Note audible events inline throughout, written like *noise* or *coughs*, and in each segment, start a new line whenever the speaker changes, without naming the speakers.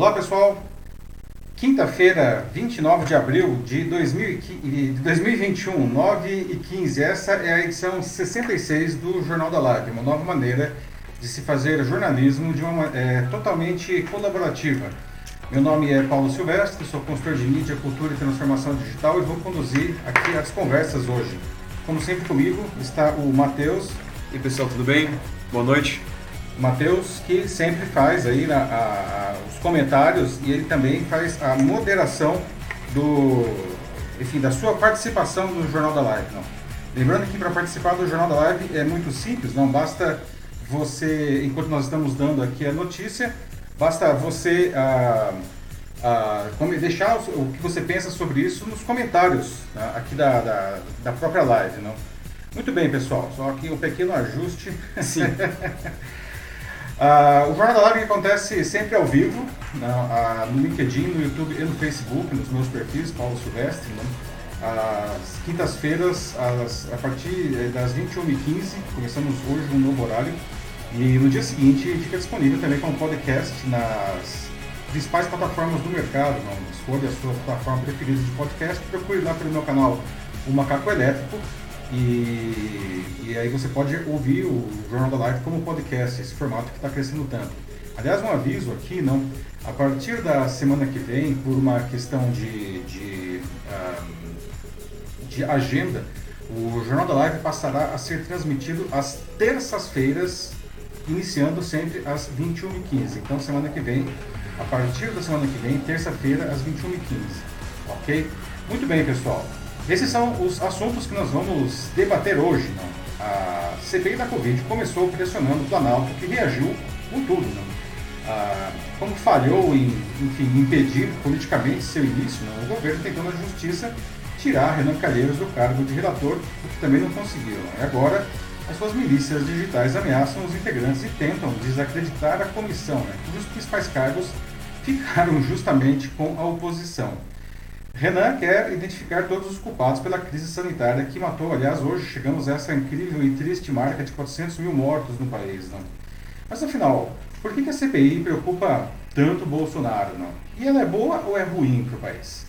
Olá pessoal, quinta-feira, 29 de abril de 2021, 9 e 15. Essa é a edição 66 do Jornal da Live, uma nova maneira de se fazer jornalismo de uma é, totalmente colaborativa. Meu nome é Paulo Silvestre, sou consultor de mídia, cultura e transformação digital e vou conduzir aqui as conversas hoje. Como sempre comigo está o Matheus.
E pessoal, tudo bem? Boa noite.
Matheus, que sempre faz aí a, a, os comentários e ele também faz a moderação do, enfim, da sua participação no Jornal da Live. Não. Lembrando que para participar do Jornal da Live é muito simples, não basta você, enquanto nós estamos dando aqui a notícia, basta você ah, ah, deixar o, que você pensa sobre isso nos comentários né, aqui da, da, da própria live. Não? Muito bem, pessoal, só aqui um pequeno ajuste.
Sim. *laughs*
Uh, o Jornal da Live acontece sempre ao vivo, né, uh, no LinkedIn, no YouTube e no Facebook, nos meus perfis, Paulo Silvestre. Né? Às quintas-feiras, a partir eh, das 21h15, começamos hoje um novo horário. E no dia seguinte fica disponível também como podcast nas principais plataformas do mercado. Não? Escolha a sua plataforma preferida de podcast, procure lá pelo meu canal O Macaco Elétrico e, e aí você pode ouvir o Jornal da Live como podcast, esse formato que está crescendo tanto. Aliás, um aviso aqui, não, a partir da semana que vem, por uma questão de, de, uh, de agenda, o Jornal da Live passará a ser transmitido às terças-feiras, iniciando sempre às 21h15. Então, semana que vem, a partir da semana que vem, terça-feira, às 21h15. Ok? Muito bem, pessoal. Esses são os assuntos que nós vamos debater hoje. Não? A CPI da Covid começou pressionando o Planalto, que reagiu com tudo. Não? Ah, como falhou em enfim, impedir politicamente seu início, não? o governo tentou na justiça tirar Renan Calheiros do cargo de relator, o que também não conseguiu. E agora, as suas milícias digitais ameaçam os integrantes e tentam desacreditar a comissão, né, cujos principais cargos ficaram *laughs* justamente com a oposição. Renan quer identificar todos os culpados pela crise sanitária que matou, aliás, hoje chegamos a essa incrível e triste marca de 400 mil mortos no país. Não? Mas afinal, por que, a CPI preocupa tanto Bolsonaro? Não? E ela é boa ou é ruim para o país?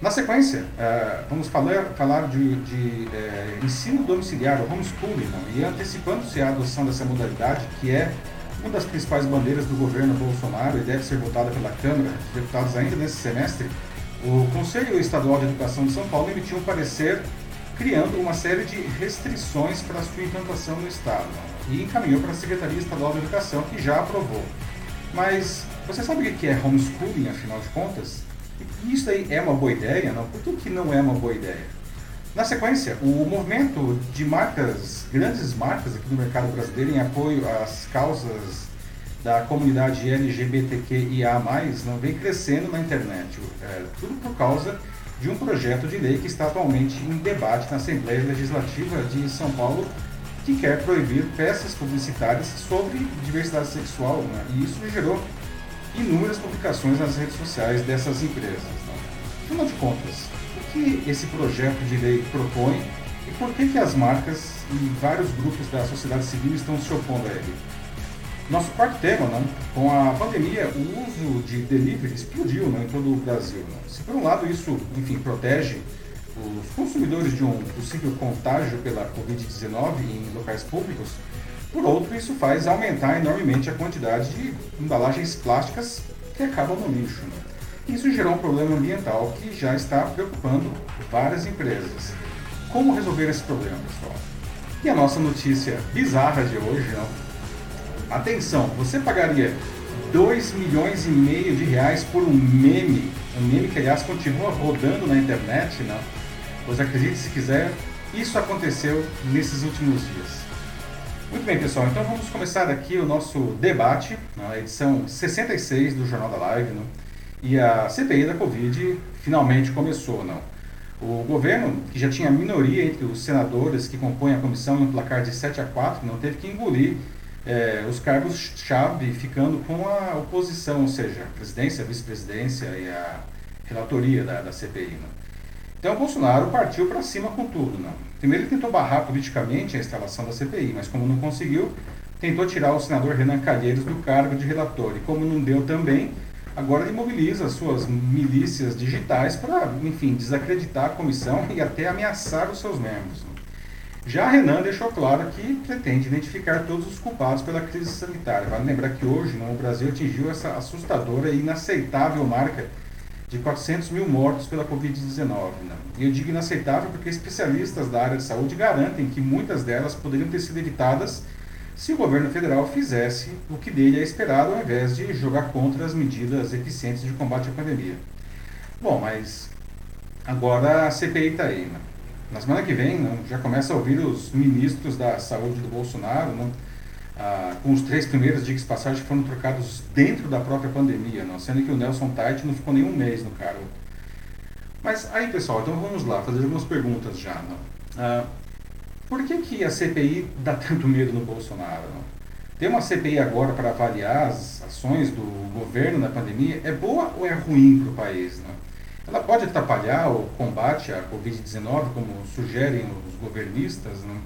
Na sequência, uh, vamos falar, falar de, de uh, ensino domiciliar, homeschooling, não? e antecipando-se a adoção dessa modalidade, que é uma das principais bandeiras do governo Bolsonaro e deve ser votada pela Câmara dos Deputados ainda nesse semestre, o Conselho Estadual de Educação de São Paulo emitiu um parecer criando uma série de restrições para sua implantação no Estado e encaminhou para a Secretaria Estadual de Educação, que já aprovou. Mas você sabe o que é homeschooling, afinal de contas? Isso aí é uma boa ideia? Não? Por que, que não é uma boa ideia? Na sequência, o movimento de marcas, grandes marcas aqui no mercado brasileiro em apoio às causas da comunidade LGBTQIA+, não vem crescendo na internet. É, tudo por causa de um projeto de lei que está atualmente em debate na Assembleia Legislativa de São Paulo, que quer proibir peças publicitárias sobre diversidade sexual, né? e isso gerou inúmeras publicações nas redes sociais dessas empresas. Né? Afinal de contas, o que esse projeto de lei propõe e por que, que as marcas e vários grupos da sociedade civil estão se opondo a ele? Nosso quarto tema, não? com a pandemia, o uso de delivery explodiu não, em todo o Brasil. Não? Se por um lado isso, enfim, protege os consumidores de um possível contágio pela Covid-19 em locais públicos, por outro, isso faz aumentar enormemente a quantidade de embalagens plásticas que acabam no lixo. Né? Isso gerou um problema ambiental que já está preocupando várias empresas. Como resolver esse problema, pessoal? E a nossa notícia bizarra de hoje, não? Atenção, você pagaria 2 milhões e meio de reais por um meme, um meme que aliás continua rodando na internet, não? Pois acredite se quiser, isso aconteceu nesses últimos dias. Muito bem, pessoal, então vamos começar aqui o nosso debate, na edição 66 do Jornal da Live, não? E a CPI da Covid finalmente começou, não? O governo, que já tinha minoria entre os senadores que compõem a comissão em um placar de 7 a 4, não teve que engolir é, os cargos-chave ficando com a oposição, ou seja, a presidência, a vice-presidência e a relatoria da, da CPI. Né? Então, o Bolsonaro partiu para cima com tudo. Né? Primeiro, ele tentou barrar politicamente a instalação da CPI, mas como não conseguiu, tentou tirar o senador Renan Calheiros do cargo de relator. E como não deu também, agora ele mobiliza suas milícias digitais para, enfim, desacreditar a comissão *laughs* e até ameaçar os seus membros. Já Renan deixou claro que pretende identificar todos os culpados pela crise sanitária. Vale lembrar que hoje o Brasil atingiu essa assustadora e inaceitável marca de 400 mil mortos pela Covid-19. Né? E eu digo inaceitável porque especialistas da área de saúde garantem que muitas delas poderiam ter sido evitadas se o governo federal fizesse o que dele é esperado ao invés de jogar contra as medidas eficientes de combate à pandemia. Bom, mas agora a CPI está aí. Né? Na semana que vem, não, já começa a ouvir os ministros da saúde do Bolsonaro, não, ah, com os três primeiros dias de passagem que foram trocados dentro da própria pandemia, não, sendo que o Nelson Tait não ficou nem um mês no cargo. Mas aí, pessoal, então vamos lá, fazer algumas perguntas já. Ah, por que, que a CPI dá tanto medo no Bolsonaro? Não? Ter uma CPI agora para avaliar as ações do governo na pandemia é boa ou é ruim para o país? Não? Ela pode atrapalhar o combate à Covid-19, como sugerem os governistas. Né?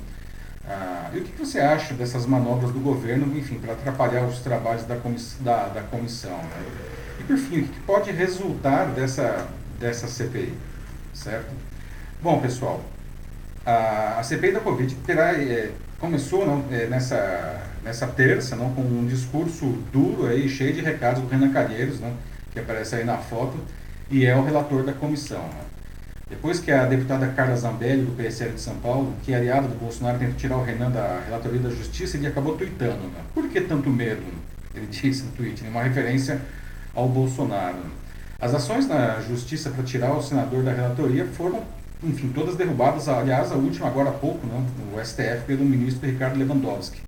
Ah, e o que você acha dessas manobras do governo, enfim, para atrapalhar os trabalhos da, comiss da, da comissão? Né? E por fim, o que pode resultar dessa, dessa CPI? Certo? Bom, pessoal, a, a CPI da Covid terá, é, começou não, é, nessa, nessa terça não, com um discurso duro, aí, cheio de recados do Renan Calheiros, não, que aparece aí na foto, e é o relator da comissão. Né? Depois que a deputada Carla Zambelli, do PSL de São Paulo, que é aliada do Bolsonaro, tentou tirar o Renan da relatoria da Justiça, ele acabou tuitando. Né? Por que tanto medo? Ele disse no tweet, uma referência ao Bolsonaro. As ações na Justiça para tirar o senador da relatoria foram, enfim, todas derrubadas, aliás, a última agora há pouco, né, no STF, pelo ministro Ricardo Lewandowski.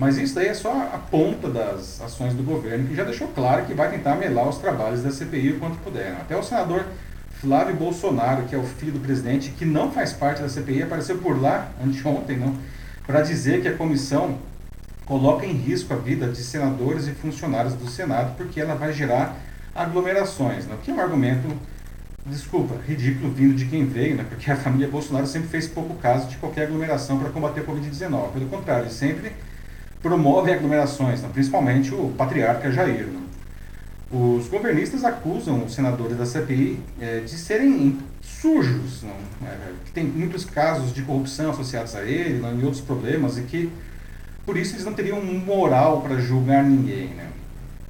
Mas isso daí é só a ponta das ações do governo, que já deixou claro que vai tentar melar os trabalhos da CPI o quanto puder. Até o senador Flávio Bolsonaro, que é o filho do presidente, que não faz parte da CPI, apareceu por lá anteontem, não, para dizer que a comissão coloca em risco a vida de senadores e funcionários do Senado, porque ela vai gerar aglomerações, não? que é um argumento, desculpa, ridículo vindo de quem veio, né? porque a família Bolsonaro sempre fez pouco caso de qualquer aglomeração para combater a Covid-19. Pelo contrário, sempre promovem aglomerações, né? principalmente o patriarca Jair. Né? Os governistas acusam os senadores da CPI é, de serem sujos, né? é, que tem muitos casos de corrupção associados a ele e outros problemas, e que por isso eles não teriam moral para julgar ninguém.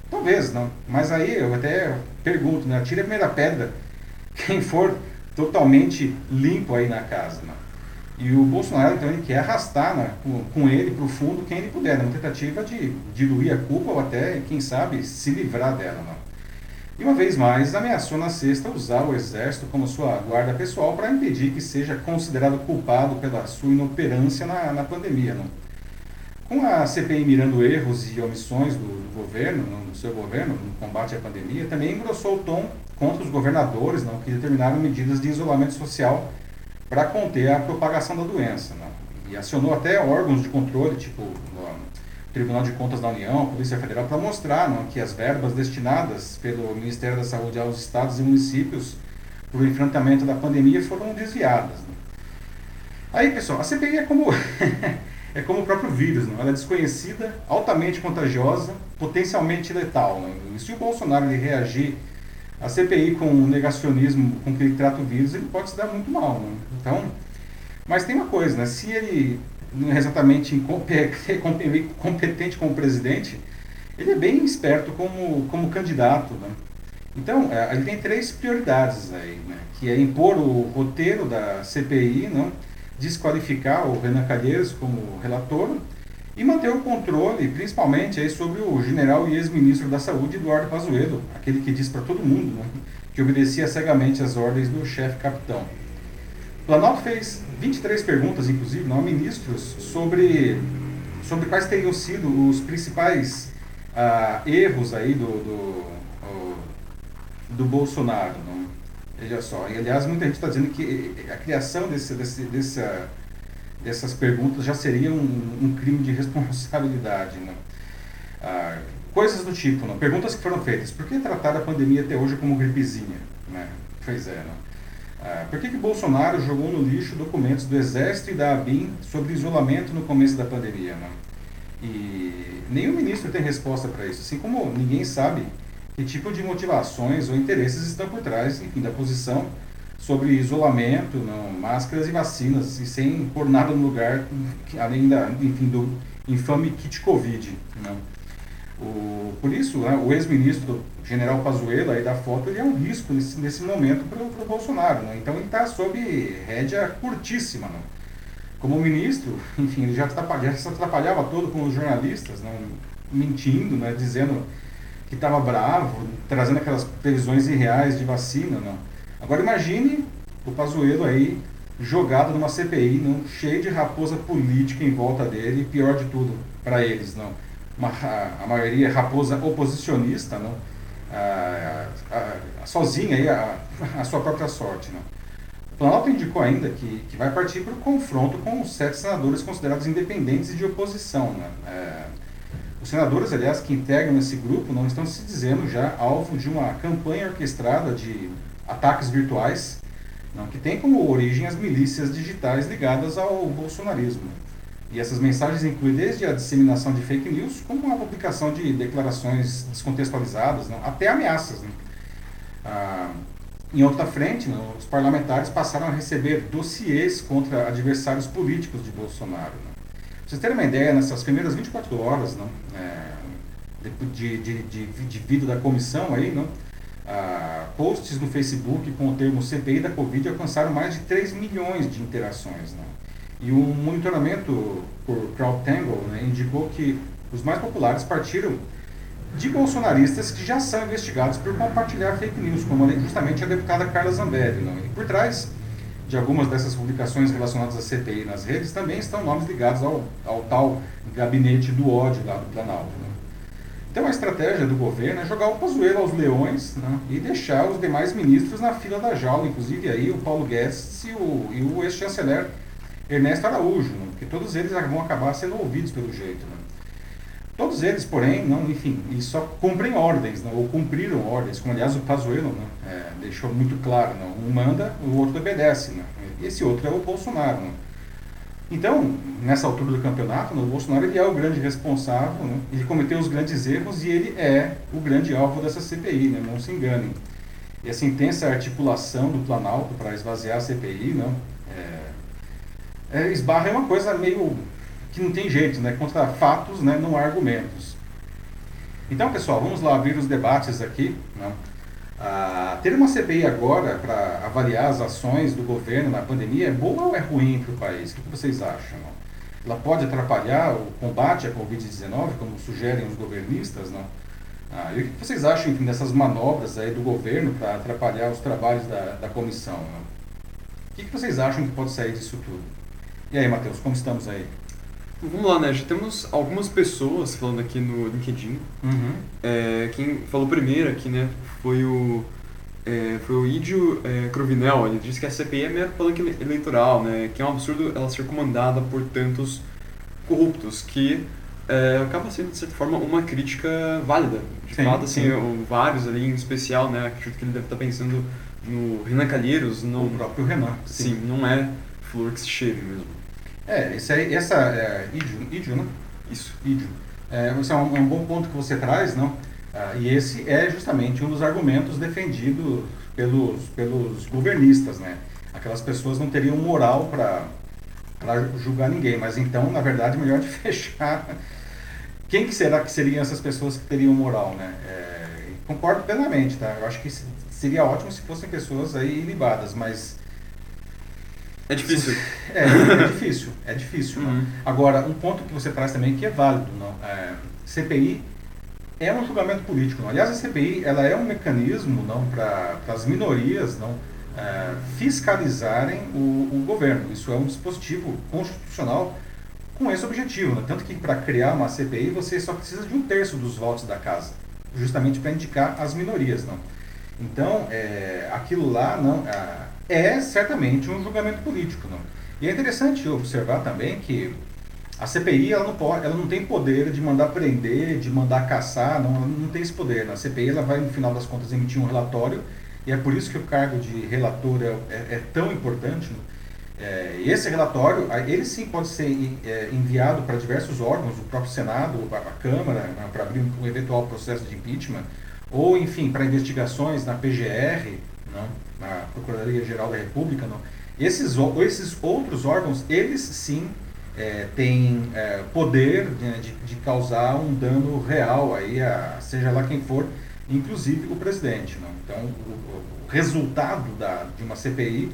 Talvez, não. Mas aí eu até pergunto, né? a primeira pedra quem for totalmente limpo aí na casa. Né? E o Bolsonaro, então, ele quer arrastar né, com, ele para o fundo quem ele puder, numa tentativa de diluir a culpa ou até, quem sabe, se livrar dela. Né? E uma vez mais, ameaçou na sexta usar o exército como sua guarda pessoal para impedir que seja considerado culpado pela sua inoperância na, na pandemia. Né? Com a CPI mirando erros e omissões do, do governo, no seu governo, no combate à pandemia, também engrossou o tom contra os governadores não, que determinaram medidas de isolamento social para conter a propagação da doença. Né? E acionou até órgãos de controle, tipo o Tribunal de Contas da União, a Polícia Federal, para mostrar né, que as verbas destinadas pelo Ministério da Saúde aos estados e municípios para o enfrentamento da pandemia foram desviadas. Né? Aí, pessoal, a CPI é como, *laughs* é como o próprio vírus, né? ela é desconhecida, altamente contagiosa, potencialmente letal. Né? E se o Bolsonaro reagir a CPI com o negacionismo com que ele trata o vírus, ele pode se dar muito mal. Né? Então, mas tem uma coisa, né? se ele não é exatamente *laughs* competente como presidente, ele é bem esperto como, como candidato. Né? Então, é, ele tem três prioridades aí, né? que é impor o roteiro da CPI, não? desqualificar o Renan Calheiros como relator, e manter o controle, principalmente aí, sobre o general e ex-ministro da Saúde, Eduardo Pazuello, aquele que diz para todo mundo né, que obedecia cegamente às ordens do chefe capitão. Planalto fez 23 perguntas, inclusive, não, a ministros, sobre, sobre quais teriam sido os principais ah, erros aí do, do, do Bolsonaro. Não? Veja só, e aliás, muita gente está dizendo que a criação desse, desse, dessa dessas perguntas já seria um, um crime de responsabilidade. Né? Ah, coisas do tipo, né? perguntas que foram feitas. Por que tratar a pandemia até hoje como gripezinha? Né? Pois é, né? Ah, por que, que Bolsonaro jogou no lixo documentos do Exército e da ABIN sobre isolamento no começo da pandemia? Né? E nenhum ministro tem resposta para isso. Assim como ninguém sabe que tipo de motivações ou interesses estão por trás, enfim, da posição sobre isolamento, não, máscaras e vacinas, e sem pôr nada no lugar, além da, enfim, do infame kit Covid. Não. O, por isso, né, o ex-ministro general Pazuello, aí da foto, ele é um risco nesse, nesse momento para o Bolsonaro. Né? Então ele está sob rédea curtíssima. Né? Como ministro, *laughs* enfim, ele já, já se atrapalhava todo com os jornalistas, né? mentindo, né? dizendo que estava bravo, trazendo aquelas previsões irreais de vacina. Né? Agora imagine o Pazuello aí jogado numa CPI, não, cheio de raposa política em volta dele, e pior de tudo, para eles, não. Uma, a, maioria é raposa oposicionista, não. A, a, sozinha aí a, a, sua própria sorte, não. O Planalto indicou ainda que, que vai partir para o confronto com os sete senadores considerados independentes e de oposição, né. É, os senadores, aliás, que integram esse grupo, não estão se dizendo já alvo de uma campanha orquestrada de ataques virtuais, não, que tem como origem as milícias digitais ligadas ao bolsonarismo. E essas mensagens incluem desde a disseminação de fake news, como a publicação de declarações descontextualizadas, não, até ameaças. Né? Ah, em outra frente, não, os parlamentares passaram a receber dossiês contra adversários políticos de Bolsonaro. Pra vocês terem uma ideia, nessas primeiras 24 horas é, de, de, de, de vida da comissão, aí, não, ah, posts no Facebook com o termo CPI da Covid alcançaram mais de 3 milhões de interações. Né? E um monitoramento por CrowdTangle né, indicou que os mais populares partiram de bolsonaristas que já são investigados por compartilhar fake news, como justamente a deputada Carla Zambelli. Não? E por trás de algumas dessas publicações relacionadas à CPI nas redes também estão nomes ligados ao, ao tal gabinete do ódio lá do Planalto. Né? Então a estratégia do governo é jogar o Pazuello aos leões né, e deixar os demais ministros na fila da jaula, inclusive aí o Paulo Guedes e o, e o ex-chanceler Ernesto Araújo, né, porque todos eles vão acabar sendo ouvidos pelo jeito. Né. Todos eles, porém, não, enfim, e só cumprem ordens, né, ou cumpriram ordens, como aliás o Pazuello né, é, deixou muito claro, né, um manda, o outro obedece. Né, esse outro é o Bolsonaro. Né. Então, nessa altura do campeonato, o Bolsonaro ele é o grande responsável, né? ele cometeu os grandes erros e ele é o grande alvo dessa CPI, né? não se enganem. E essa intensa articulação do Planalto para esvaziar a CPI, não, é, é, esbarra é uma coisa meio que não tem jeito, né? contra fatos, né? não há argumentos. Então, pessoal, vamos lá abrir os debates aqui. Né? Ah, ter uma CPI agora para avaliar as ações do governo na pandemia é boa ou é ruim para o país? O que vocês acham? Ela pode atrapalhar o combate à Covid-19, como sugerem os governistas? Não? Ah, e o que vocês acham enfim, dessas manobras aí do governo para atrapalhar os trabalhos da, da comissão? Não? O que vocês acham que pode sair disso tudo? E aí, Matheus, como estamos aí?
Vamos lá, né? Já temos algumas pessoas falando aqui no LinkedIn.
Uhum.
É, quem falou primeiro aqui, né, foi o, é, foi o Idio é, Cruvinel. Ele disse que a CPI é mero palanque eleitoral, né? Que é um absurdo ela ser comandada por tantos corruptos, que é, acaba sendo, de certa forma, uma crítica válida. De sim, fato, assim, sim. vários ali em especial, né? Acredito que ele deve estar pensando no Renan Calheiros. No,
o próprio Renan.
Sim, sim não é flor que se cheire mesmo.
É, esse aí, essa é, ídio, né? Isso, ídio. É, esse é um, é um, bom ponto que você traz, não? Ah, e esse é justamente um dos argumentos defendidos pelos, pelos governistas, né? Aquelas pessoas não teriam moral para julgar ninguém, mas então, na verdade, melhor de *laughs* fechar. Quem que será que seriam essas pessoas que teriam moral, né? É, concordo plenamente, tá? Eu acho que seria ótimo se fossem pessoas aí ilibadas, mas
é difícil.
É, é difícil, é difícil. Uhum. Agora, um ponto que você traz também que é válido, não? É, CPI é um julgamento político. Não? Aliás, a CPI ela é um mecanismo não para as minorias não é, fiscalizarem o, o, governo. Isso é um dispositivo constitucional com esse objetivo. Não? Tanto que para criar uma CPI você só precisa de um terço dos votos da casa, justamente para indicar as minorias. Não? Então, é, aquilo lá não é certamente um julgamento político. Não? E é interessante observar também que a CPI ela não, pode, ela não tem poder de mandar prender, de mandar caçar, não, não tem esse poder. A CPI ela vai, no final das contas, emitir um relatório, e é por isso que o cargo de relator é, é, é tão importante. É, esse relatório, ele sim pode ser é, enviado para diversos órgãos, o próprio Senado, a, Câmara, né, para abrir um eventual processo de impeachment, ou enfim, para investigações na PGR, não, na Procuradoria Geral da República, não, esses, esses outros órgãos, eles sim é, têm é, poder de, de, causar um dano real, aí a, seja lá quem for, inclusive o presidente. Não? Então, o, o resultado da, de uma CPI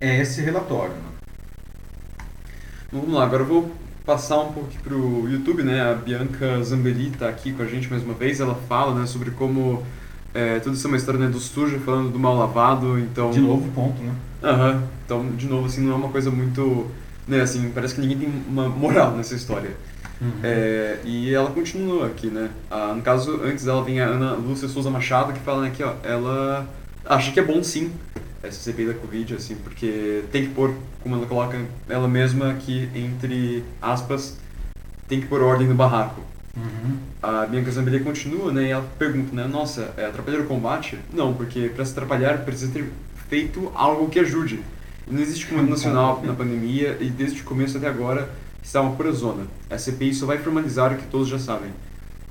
é esse relatório. Não?
Vamos lá, agora eu vou passar um pouco para o YouTube, né? A Bianca Zambelli está aqui com a gente mais uma vez. Ela fala né, sobre como é, tudo isso é uma história né, do sujo falando do mal lavado. Então...
De novo, ponto, né?
Aham. Uhum. Então, de novo, assim, não é uma coisa muito... Né, assim, parece que ninguém tem uma moral nessa história. Uhum. É, e ela continua aqui, né? Ah, no caso, antes dela vem a Ana Lúcia Souza Machado, que fala né, que ó, ela acha que é bom sim essa CPI da Covid, assim, porque tem que pôr, como ela coloca ela mesma aqui, entre aspas, tem que pôr ordem no barraco. Uhum. A Bianca Zambelli continua, né, e ela pergunta, né, nossa, é atrapalhar o combate? Não, porque para se atrapalhar precisa ter feito algo que ajude. Não existe comando nacional na pandemia e desde o começo até agora está uma pura zona. A CPI só vai formalizar o que todos já sabem.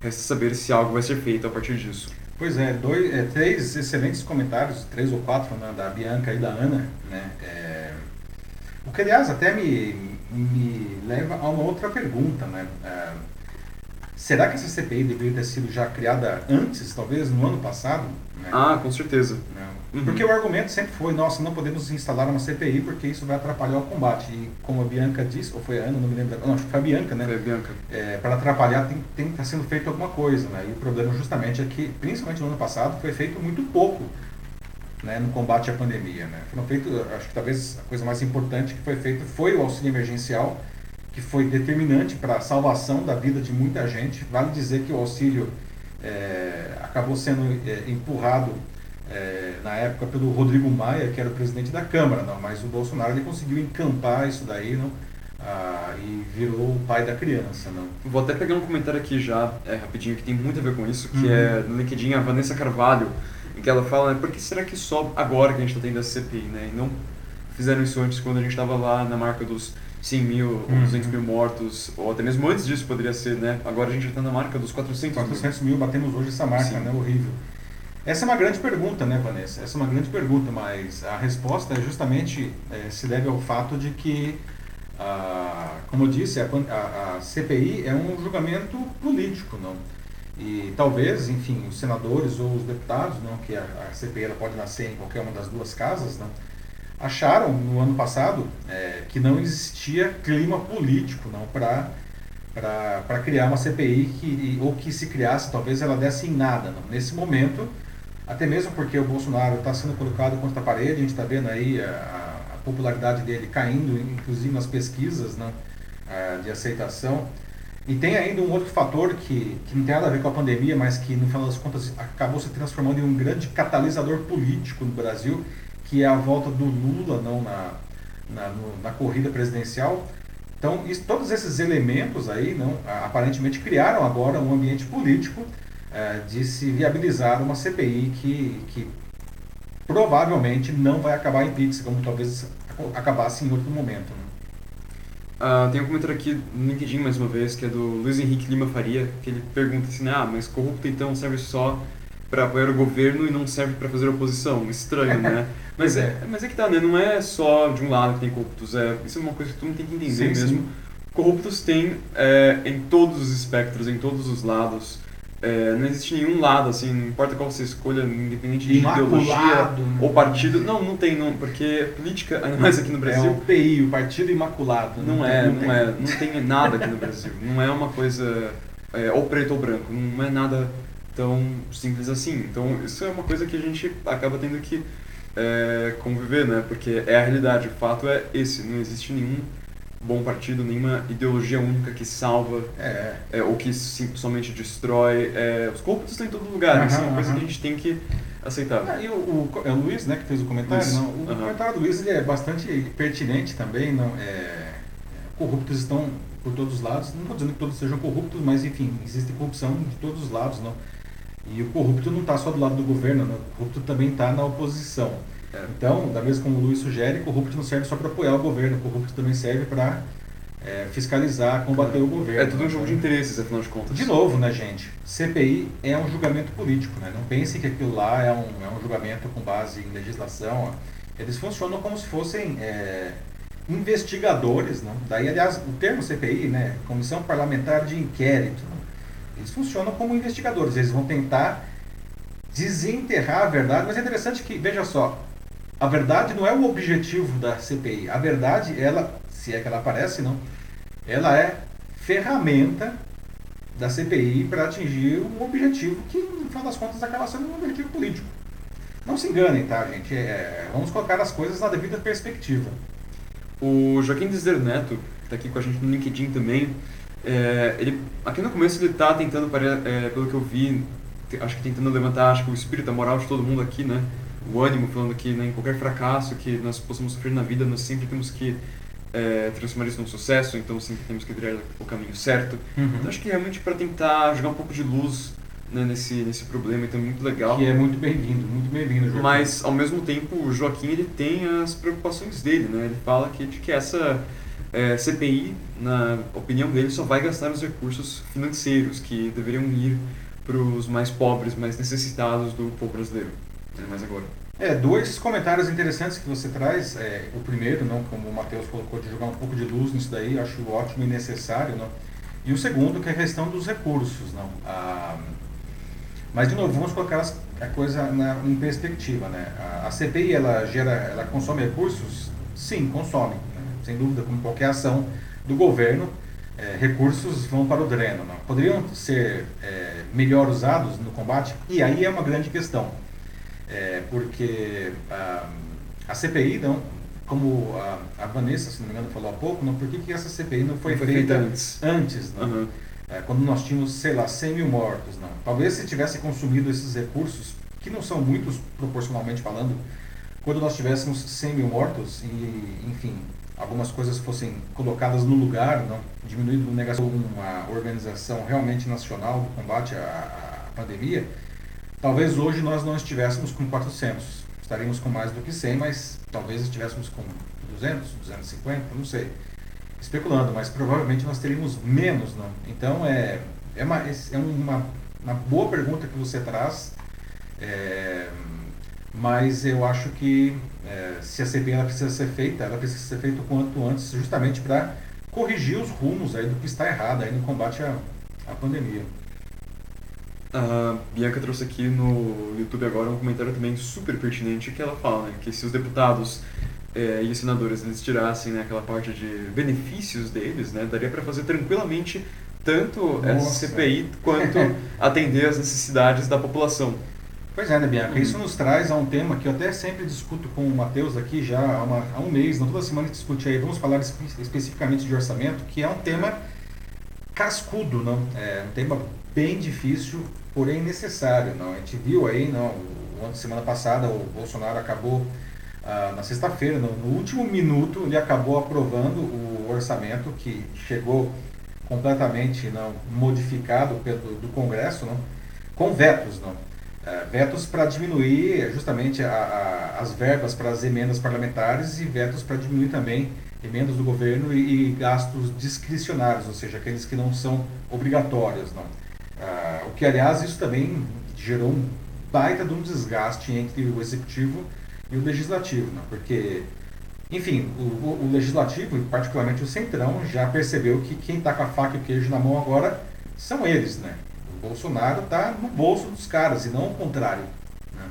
Resta saber se algo vai ser feito a partir disso.
Pois é, dois, é, três excelentes comentários, três ou quatro, né, da Bianca e da Ana. Né, é, o que, aliás, até me, me leva a uma outra pergunta. Né, é, será que essa CPI deveria ter sido já criada antes, talvez no ano passado?
Né? Ah, com certeza.
Né? Uhum. Porque o argumento sempre foi, nossa, não podemos instalar uma CPI porque isso vai atrapalhar o combate. E como a Bianca disse, ou foi a Ana, não me lembro, não, acho que foi a Bianca, né?
Foi a Bianca.
É, para atrapalhar tem, que estar tá sendo feito alguma coisa, né? E o problema justamente é que, principalmente no ano passado, foi feito muito pouco né, no combate à pandemia, né? Foram feito, acho que talvez a coisa mais importante que foi feito foi o auxílio emergencial, que foi determinante para a salvação da vida de muita gente. Vale dizer que o auxílio é, acabou sendo é, empurrado é, na época pelo Rodrigo Maia, que era o presidente da Câmara, não, mas o Bolsonaro ele conseguiu encampar isso daí não, ah, e virou o pai da criança. Não.
Vou até pegar um comentário aqui já, é, rapidinho, que tem muito a ver com isso, que uhum. é no LinkedIn a Vanessa Carvalho, em que ela fala, né, por que será que só agora que a gente está tendo a CPI, né, e não fizeram isso antes quando a gente estava lá na marca dos 100 mil uhum. ou 200 mil mortos, ou até mesmo antes disso poderia ser, né? Agora a gente está na marca dos 400
mil. 400 mil, batemos hoje essa marca, Sim. né? Horrível. Essa é uma grande pergunta, né, Vanessa? Essa é uma grande pergunta, mas a resposta é justamente é, se deve ao fato de que, ah, como eu disse, a, a, a, CPI é um julgamento político, não? E talvez, enfim, os senadores ou os deputados, não, que a, a CPI ela pode nascer em qualquer uma das duas casas, não, acharam no ano passado é, que não existia clima político, não, para para criar uma CPI que, ou que se criasse, talvez ela desse em nada. Não. Nesse momento, até mesmo porque o Bolsonaro está sendo colocado contra a parede, a gente está vendo aí a, a, popularidade dele caindo, inclusive nas pesquisas né, de aceitação. E tem ainda um outro fator que, que não tem nada a ver com a pandemia, mas que no final das contas acabou se transformando em um grande catalisador político no Brasil, que é a volta do Lula não, na, na, no, na corrida presidencial. Então, isso, todos esses elementos aí não, aparentemente criaram agora um ambiente político é, de se viabilizar uma CPI que, que provavelmente não vai acabar em Pix, como talvez acabasse em outro momento. Né?
Uh, tem um comentário aqui no LinkedIn, mais uma vez, que é do Luiz Henrique Lima Faria, que ele pergunta assim, ah, mas corrupto então serve só para apoiar o governo e não serve para fazer oposição. Estranho, né? *laughs* Mas é, mas é que tá, né? Não é só de um lado que tem corruptos. É, isso é uma coisa que tu não tem que entender sim, mesmo. Sim. Corruptos tem é, em todos os espectros, em todos os lados. É, não existe nenhum lado, assim, não importa qual você escolha, independente de ideologia ou partido. Não, não tem, não, porque política, ainda mais aqui no Brasil. É
o PI, o Partido Imaculado.
Não, não é, tem, não, não é, não tem nada aqui no Brasil. Não é uma coisa é, ou preto ou branco, não é nada tão simples assim. Então, isso é uma coisa que a gente acaba tendo que é, conviver, né? Porque é a realidade, o fato é esse, não existe nenhum bom partido, nenhuma ideologia única que salva é. É, ou que sim, somente destrói. É, os corruptos estão em todo lugar, uhum, isso é uma coisa que a gente tem que aceitar.
Ah, e o, o, é o Luiz, né, que fez o comentário. Não, o uhum. comentário do Luiz ele é bastante pertinente também. Não, é, corruptos estão por todos os lados. Não estou dizendo que todos sejam corruptos, mas enfim, existe corrupção de todos os lados. Não? E o corrupto não está só do lado do governo, não. o corrupto também está na oposição. Então, da mesma como o Luiz sugere, corrupto não serve só para apoiar o governo, corrupto também serve para é, fiscalizar, combater o governo.
É tudo um jogo de interesses, afinal de contas.
De novo, né, gente? CPI é um julgamento político, né? Não pensem que aquilo lá é um, é um julgamento com base em legislação. Eles funcionam como se fossem é, investigadores, não? Daí, aliás, o termo CPI, né? Comissão Parlamentar de Inquérito, não? Eles funcionam como investigadores. Eles vão tentar desenterrar a verdade, mas é interessante que, veja só, a verdade não é o objetivo da CPI. A verdade, ela, se é que ela aparece, não, ela é ferramenta da CPI para atingir um objetivo que, no final das contas, acaba sendo um objetivo político. Não se enganem, tá, gente? É, vamos colocar as coisas na devida perspectiva.
O Joaquim Desder Neto, que está aqui com a gente no LinkedIn também, é, ele, aqui no começo ele está tentando, é, pelo que eu vi, acho que tentando levantar acho que o espírito, a moral de todo mundo aqui, né? O ânimo, falando que né, em qualquer fracasso que nós possamos sofrer na vida, nós sempre temos que é, transformar isso num sucesso, então sempre temos que virar o caminho certo. Uhum. Então acho que realmente para tentar jogar um pouco de luz né, nesse, nesse problema, então é muito legal.
Que é muito bem-vindo, muito bem-vindo, Joaquim.
Mas, ao mesmo tempo, o Joaquim ele tem as preocupações dele, né? Ele fala que, de que essa é, CPI, na opinião dele, só vai gastar os recursos financeiros que deveriam ir para os mais pobres, mais necessitados do povo brasileiro. É, agora.
É, dois comentários interessantes que você traz. É, o primeiro, não, como o Matheus colocou, de jogar um pouco de luz nisso daí, acho ótimo e necessário. Não? E o segundo, que é a questão dos recursos. Não? Ah, mas, de novo, vamos colocar as, a coisa na, em perspectiva. Né? A, a CPI, ela, gera, ela consome recursos? Sim, consome sem dúvida, como qualquer ação do governo, é, recursos vão para o dreno. Não? Poderiam ser é, melhor usados no combate? E aí é uma grande questão, é, porque a, a, CPI, não, como a, a, Vanessa, se não me engano, falou há pouco, não, por que, que essa CPI não foi,
foi
feita,
feita antes?
antes não? Uhum. quando nós tínhamos, sei lá, 100 mil mortos. Não? Talvez se tivesse consumido esses recursos, que não são muitos proporcionalmente falando, quando nós tivéssemos 100 mil mortos e, enfim, algumas coisas fossem colocadas no lugar, não diminuído no negação uma organização realmente nacional do combate à, à, pandemia, talvez hoje nós não estivéssemos com 400. Estaríamos com mais do que 100, mas talvez estivéssemos com 200, 250, não sei. Especulando, mas provavelmente nós teríamos menos, não? Então é, é, uma, é uma, uma boa pergunta que você traz. É, mas eu acho que é, se a CPI ela precisa ser feita, ela precisa ser feita o quanto antes, justamente para corrigir os rumos aí do que está errado aí no combate à, à pandemia.
A Bianca trouxe aqui no YouTube agora um comentário também super pertinente que ela fala né, que se os deputados é, e os senadores eles tirassem né, aquela parte de benefícios deles, né, daria para fazer tranquilamente tanto Nossa. essa CPI quanto *laughs* atender as necessidades da população.
Pois é, né, Bianca? Uhum. Isso nos traz a um tema que eu até sempre discuto com o Matheus aqui já há, uma, há um mês, não toda semana que discute aí, vamos falar espe especificamente de orçamento, que é um tema cascudo, não? É um tema bem difícil, porém necessário, não? A gente viu aí, não, o ano semana passada o Bolsonaro acabou ah, na sexta-feira, no, no último minuto, ele acabou aprovando o orçamento que chegou completamente não modificado pelo do Congresso, não? Com vetos, não? É, vetos para diminuir justamente a, a, as verbas para as emendas parlamentares e vetos para diminuir também emendas do governo e, e, gastos discricionários, ou seja, aqueles que não são obrigatórios. Não. Uh, o que, aliás, isso também gerou um baita de um desgaste entre o executivo e o legislativo, não? porque, enfim, o, o, legislativo, e particularmente o centrão, já percebeu que quem está com a faca e o queijo na mão agora são eles, né? Bolsonaro está no bolso dos caras e não o contrário. Né?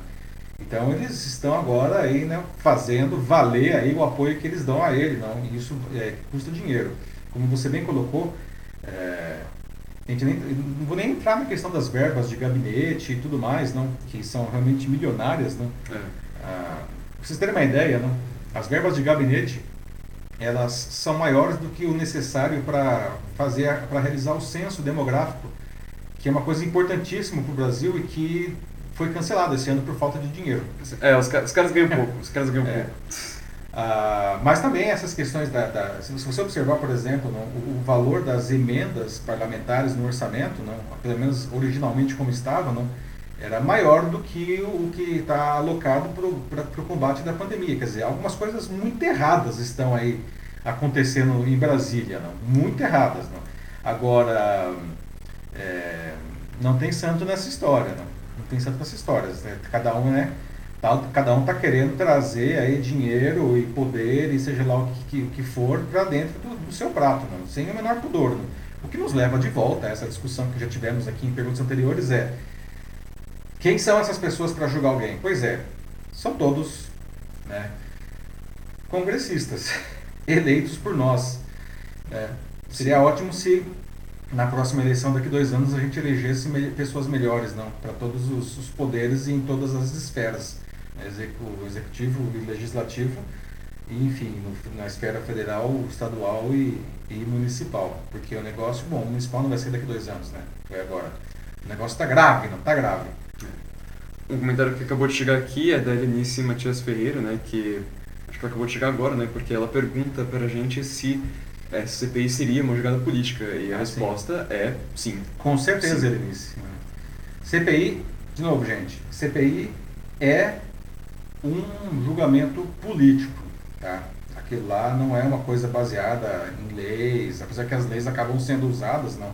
Então eles estão agora aí, né, fazendo valer aí o apoio que eles dão a ele, não? E isso é, custa dinheiro. Como você bem colocou, é, a gente nem, não vou nem entrar na questão das verbas de gabinete e tudo mais, não, que são realmente milionárias, não. É. Ah, pra vocês terem uma ideia, não, as verbas de gabinete elas são maiores do que o necessário para fazer para realizar o censo demográfico que é uma coisa importantíssima para o Brasil e que foi cancelado esse ano por falta de dinheiro.
É, os, os caras ganham pouco, os caras ganham é. pouco.
Ah, mas também essas questões da, da, se você observar, por exemplo, não, o, o, valor das emendas parlamentares no orçamento, não, pelo menos originalmente como estava, não, era maior do que o, o que está alocado para o combate da pandemia. Quer dizer, algumas coisas muito erradas estão aí acontecendo em Brasília, não. muito erradas. Não. Agora, é, não tem santo nessa história, não, não tem santo nessa história. Né? Cada um, né? Tá, cada um está querendo trazer aí dinheiro e poder e seja lá o que, que, que for para dentro do, do, seu prato, não, sem o menor pudor. Não. O que nos leva de volta a essa discussão que já tivemos aqui em perguntas anteriores é quem são essas pessoas para julgar alguém? Pois é, são todos né, congressistas, *laughs* eleitos por nós. Né? Seria ótimo se na próxima eleição, daqui dois anos, a gente elegesse pessoas melhores não para todos os, os, poderes e em todas as esferas, né? o executivo e legislativo, e, enfim, no, na esfera federal, estadual e, e, municipal. Porque o negócio, bom, o municipal não vai ser daqui dois anos, né? Foi agora. O negócio está grave, não está grave
um comentário que acabou de chegar aqui é da Helenice Matias Ferreira, né, que acho que acabou de chegar agora, né, porque ela pergunta para a gente se a CPI seria uma jogada política, e a ah, resposta sim. é sim.
Com certeza, sim. Helenice. CPI, de novo, gente, CPI é um julgamento político, tá? Aquilo lá não é uma coisa baseada em leis, apesar que as leis acabam sendo usadas, não.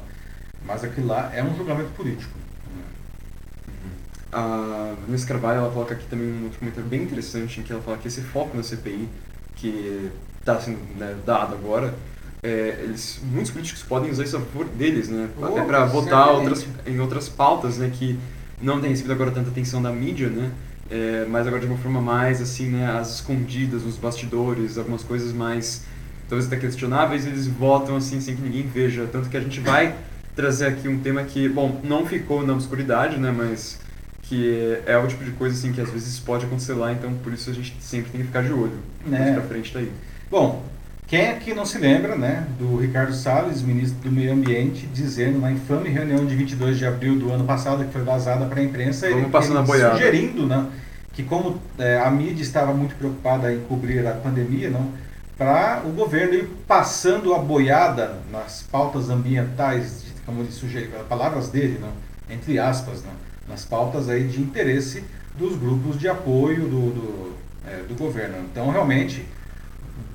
Mas aquilo lá é um julgamento político.
A Vanessa Carvalho ela coloca aqui também um outro comentário bem interessante em que ela fala que esse foco na CPI que está sendo né, dado agora, é, eles, muitos políticos podem usar isso a favor deles, né? Oh, até para votar outras, em outras pautas, né? Que não tem recebido agora tanta atenção da mídia, né? É, mas agora de uma forma mais assim, né? As escondidas, nos bastidores, algumas coisas mais talvez até questionáveis, eles votam assim sem que ninguém veja. Tanto que a gente vai trazer aqui um tema que, bom, não ficou na obscuridade, né? Mas que é o tipo de coisa assim que às vezes pode acontecer lá, então por isso a gente sempre tem que ficar de olho. Mais é. pra frente tá aí.
Bom, quem aqui não se lembra, né, do Ricardo Salles, ministro do Meio Ambiente, dizendo na infame reunião de 22 de abril do ano passado, que foi vazada para a imprensa,
Vamos ele, passando ele a
sugerindo, né, que como é, a mídia estava muito preocupada em cobrir a pandemia, não, para o governo ir passando a boiada nas pautas ambientais, como ele sugeriu, palavras dele, não, entre aspas, não, nas pautas aí de interesse dos grupos de apoio do, do, é, do governo. Então, realmente,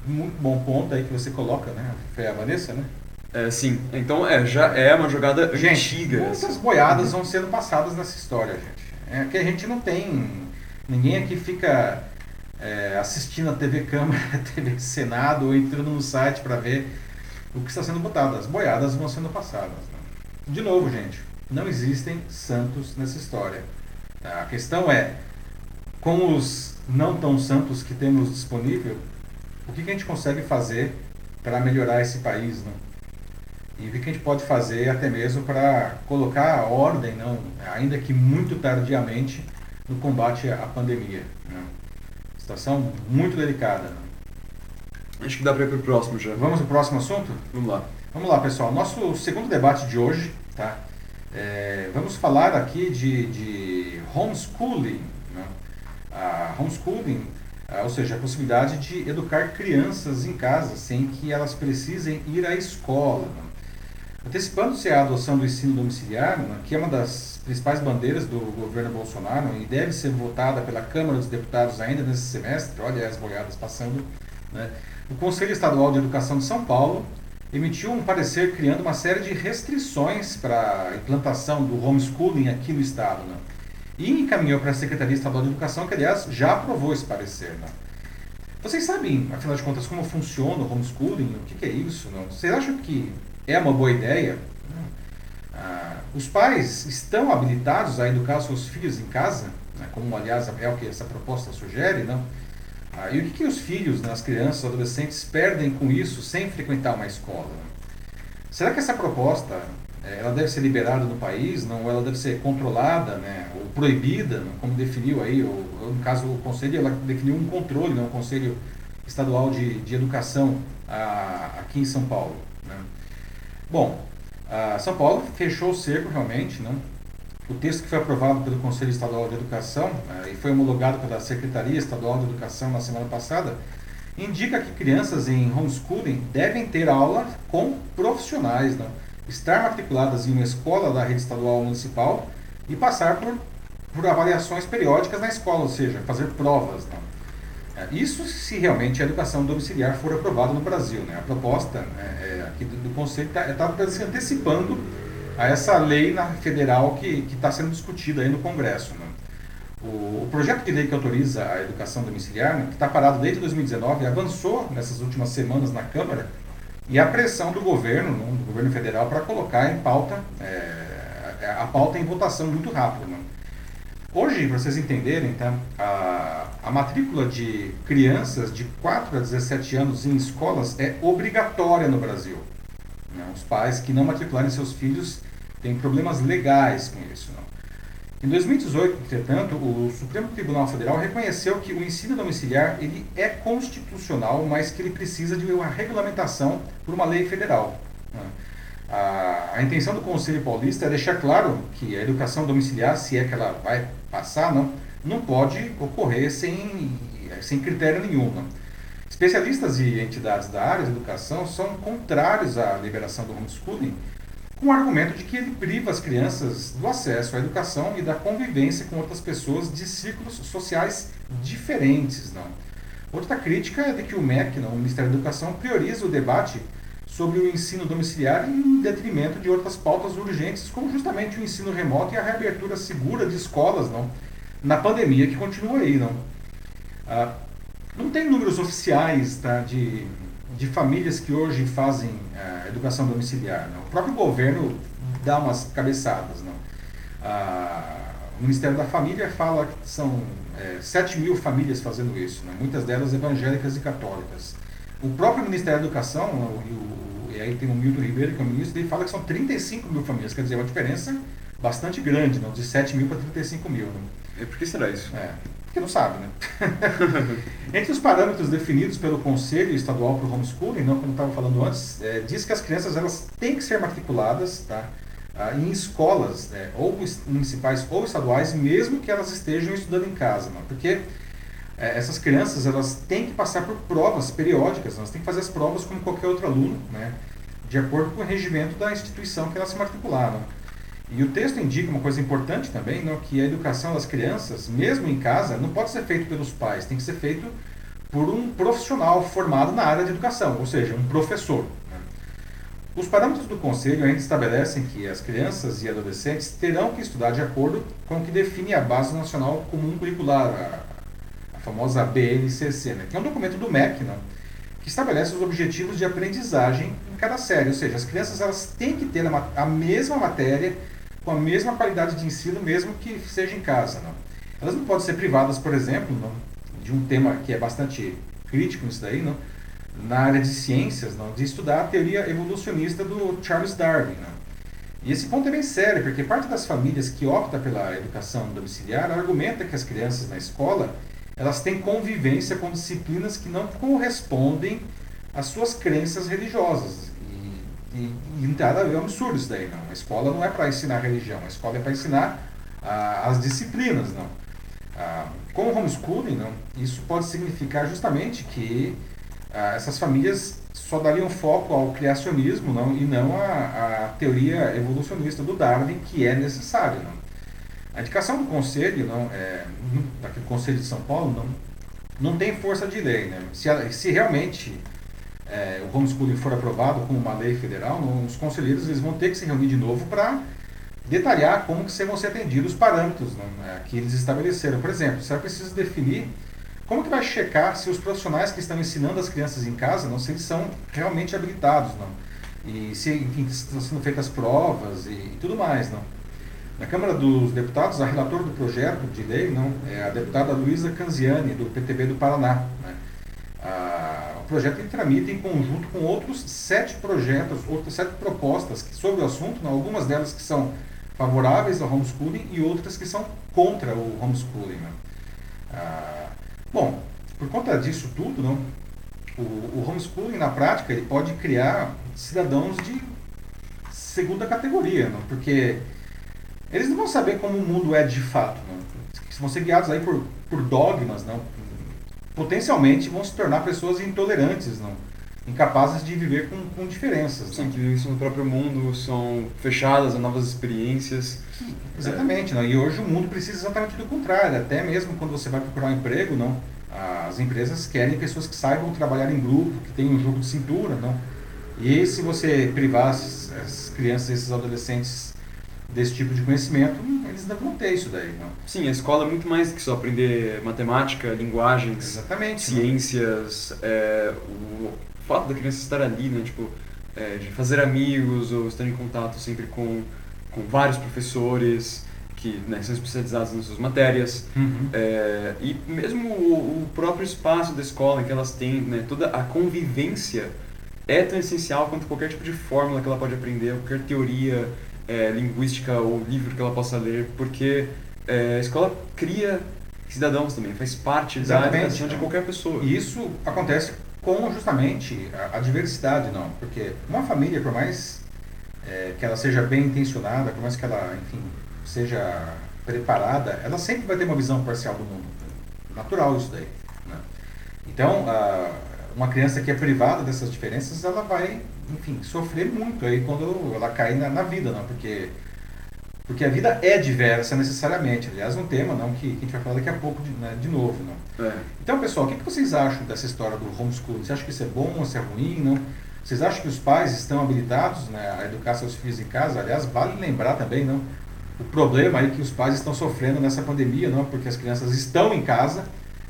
muito bom ponto aí que você coloca, né? Foi a Vanessa, né?
É, sim, então é, já é uma jogada gente, antiga.
Muitas boiadas vão sendo passadas nessa história, gente. É que a gente não tem. Ninguém aqui fica é, assistindo a TV Câmara, *laughs* a TV Senado ou entrando no site para ver o que está sendo botado. As boiadas vão sendo passadas. Né? De novo, gente, não existem santos nessa história. Tá? A questão é, com os não tão santos que temos disponível, o que, que a gente consegue fazer para melhorar esse país, não? E o que, a gente pode fazer até mesmo para colocar a ordem, não, ainda que muito tardiamente, no combate à pandemia. Né? Situação muito delicada. Não?
Acho que dá para ir para o próximo já.
Vamos para o próximo assunto?
Vamos lá.
Vamos lá, pessoal. Nosso segundo debate de hoje, tá? É, vamos falar aqui de, de homeschooling. Né? A homeschooling, ou seja, a possibilidade de educar crianças em casa sem que elas precisem ir à escola. Antecipando-se a adoção do ensino domiciliar, que é uma das principais bandeiras do governo Bolsonaro e deve ser votada pela Câmara dos Deputados ainda nesse semestre, olha as boiadas passando, né, o Conselho Estadual de Educação de São Paulo emitiu um parecer criando uma série de restrições para a implantação do homeschooling aqui no Estado. Né? E encaminhou para a Secretaria Estadual de Educação, que, aliás, já aprovou esse parecer. Né? Vocês sabem, afinal de contas, como funciona o homeschooling? O que, que é isso? Não? Vocês acham que é uma boa ideia? Ah, os pais estão habilitados a educar seus filhos em casa, né? como, aliás, é o que essa proposta sugere, não? Ah, e o que, que os filhos, né, as crianças, os adolescentes perdem com isso sem frequentar uma escola? Será que essa proposta ela deve ser liberada no país, não? Ela deve ser controlada, né, ou proibida, né, como definiu aí, ou, no caso o conselho ela definiu um controle, né, um conselho estadual de, de educação a, aqui em São Paulo. Né? Bom, São Paulo fechou o cerco realmente, não? O texto que foi aprovado pelo Conselho Estadual de Educação eh, e foi homologado pela Secretaria Estadual de Educação na semana passada indica que crianças em homeschooling devem ter aula com profissionais, não? Estar matriculadas em uma escola da rede estadual ou municipal e passar por, por avaliações periódicas na escola, ou seja, fazer provas. Não? É, isso se realmente a educação domiciliar for aprovada no Brasil. Né? A proposta né, é, aqui do, do Conselho está tá se antecipando a essa lei na, federal que está sendo discutida aí no Congresso. Né? O, o, projeto de lei que autoriza a educação domiciliar, né, que está parado desde 2019, avançou nessas últimas semanas na Câmara e a pressão do governo, né, do governo federal, para colocar em pauta, é, a pauta em votação muito rápido. Né? Hoje, para vocês entenderem, tá, a, a matrícula de crianças de 4 a 17 anos em escolas é obrigatória no Brasil. Né? Os pais que não matricularem seus filhos têm problemas legais com isso. Não? Em 2018, entretanto, o Supremo Tribunal Federal reconheceu que o ensino domiciliar ele é constitucional, mas que ele precisa de uma regulamentação por uma lei federal. A, a, intenção do Conselho Paulista é deixar claro que a educação domiciliar, se é que ela vai passar, não, não pode ocorrer sem, sem critério nenhum. Não. Especialistas e entidades da área de educação são contrários à liberação do homeschooling, com o argumento de que ele priva as crianças do acesso à educação e da convivência com outras pessoas de círculos sociais diferentes. Não. Outra crítica é de que o MEC, não, o Ministério da Educação, prioriza o debate sobre o ensino domiciliar em detrimento de outras pautas urgentes, como justamente o ensino remoto e a reabertura segura de escolas, não, na pandemia que continua aí, não. Ah, não tem números oficiais tá, de, de famílias que hoje fazem ah, educação domiciliar. Não. O próprio governo dá umas cabeçadas. Não. Ah, o Ministério da Família fala que são é, 7 mil famílias fazendo isso, né, muitas delas evangélicas e católicas. O próprio Ministério da Educação, e, o, e aí tem o Milton Ribeiro, que é o ministro, ele fala que são 35 mil famílias, quer dizer, é uma diferença bastante grande, não? de 7 mil para 35 mil. Né?
E por que será isso?
É, porque não sabe, né? *laughs* Entre os parâmetros definidos pelo Conselho Estadual para o Homeschooling, não, como estava falando antes, é, diz que as crianças elas têm que ser matriculadas tá? Ah, em escolas, né? ou municipais ou estaduais, mesmo que elas estejam estudando em casa. Não? Porque é, essas crianças elas têm que passar por provas periódicas, elas têm que fazer as provas como qualquer outro aluno, né, de acordo com o regimento da instituição que elas se matricularam. E o texto indica uma coisa importante também, né, que a educação das crianças, mesmo em casa, não pode ser feito pelos pais, tem que ser feito por um profissional formado na área de educação, ou seja, um professor. Né. Os parâmetros do Conselho ainda estabelecem que as crianças e adolescentes terão que estudar de acordo com o que define a Base Nacional Comum Curricular, famosa BNCC, né, que é um documento do MEC, né, que estabelece os objetivos de aprendizagem em cada série. Ou seja, as crianças elas têm que ter a, a mesma matéria, com a mesma qualidade de ensino, mesmo que seja em casa. Né. Elas não podem ser privadas, por exemplo, né, de um tema que é bastante crítico nisso daí, né, na área de ciências, não, de estudar a teoria evolucionista do Charles Darwin. Não. E esse ponto é bem sério, porque parte das famílias que opta pela educação domiciliar argumenta que as crianças na escola elas têm convivência com disciplinas que não correspondem às suas crenças religiosas. E, e, nada a ver, é um absurdo isso daí, não. A escola não é para ensinar religião, a escola é para ensinar ah, as disciplinas, não. Ah, com o homeschooling, não, isso pode significar justamente que ah, essas famílias só dariam foco ao criacionismo não, e não à, teoria evolucionista do Darwin, que é necessário. Não. A indicação do Conselho, não, é, daquele Conselho de São Paulo, não, não tem força de lei. Né? Se, se realmente é, o homeschooling for aprovado como uma lei federal, os conselheiros eles vão ter que se reunir de novo para detalhar como que vão ser atendidos os parâmetros não, é, que eles estabeleceram. Por exemplo, você precisa definir como que vai checar se os profissionais que estão ensinando as crianças em casa, não, se eles são realmente habilitados, não, e se enfim, estão sendo feitas provas e, e tudo mais, não. Na Câmara dos Deputados, a relatora do projeto de lei não, é a deputada Luísa Canziani, do PTB do Paraná. Né? O projeto ele tramita em conjunto com outros sete projetos, outras sete propostas que, sobre o assunto, não, algumas delas que são favoráveis ao homeschooling e outras que são contra o homeschooling. Né? Ah, bom, por conta disso tudo, não, o, o homeschooling, na prática, ele pode criar cidadãos de segunda categoria, não? porque eles não vão saber como o mundo é de fato. Não. Vão ser guiados aí por, por dogmas, não. Potencialmente vão se tornar pessoas intolerantes, não. incapazes de viver com, com diferenças.
Sim, que vivem no próprio mundo, são fechadas a novas experiências.
Exatamente, é. não. e hoje o mundo precisa exatamente do contrário. Até mesmo quando você vai procurar um emprego, não, As empresas querem pessoas que saibam trabalhar em grupo, que tenham um jogo de cintura, não? E se você privar as, as crianças, esses adolescentes desse tipo de conhecimento, eles não vão ter isso daí, não?
Sim, a escola é muito mais que só aprender matemática, linguagens,
Exatamente.
ciências, é, o fato da criança estar ali, né, tipo, é, de fazer amigos ou estar em contato sempre com, com vários professores que né, são especializados nas suas matérias.
Uhum.
É, e mesmo o, o próprio espaço da escola em que elas têm, né, toda a convivência é tão essencial quanto qualquer tipo de fórmula que ela pode aprender, qualquer teoria é, linguística ou livro que ela possa ler, porque é, a escola cria cidadãos também, faz parte
Exatamente.
da educação de qualquer pessoa.
E isso acontece com justamente a, a diversidade, não? Porque uma família, por mais é, que ela seja bem intencionada, por mais que ela, enfim, seja preparada, ela sempre vai ter uma visão parcial do mundo. Natural isso daí. Né? Então, a, uma criança que é privada dessas diferenças, ela vai, enfim, sofrer muito aí quando ela cai na, na vida, não? Porque porque a vida é diversa necessariamente. Aliás, um tema não que, que a gente vai falar daqui a pouco de, né, de novo, não.
É.
Então, pessoal, o que, que vocês acham dessa história do homeschooling? Você acha que isso é bom ou isso é ruim? Não? Vocês acham que os pais estão habilitados né, a educar seus filhos em casa? Aliás, vale lembrar também, não? O problema aí que os pais estão sofrendo nessa pandemia, não? Porque as crianças estão em casa,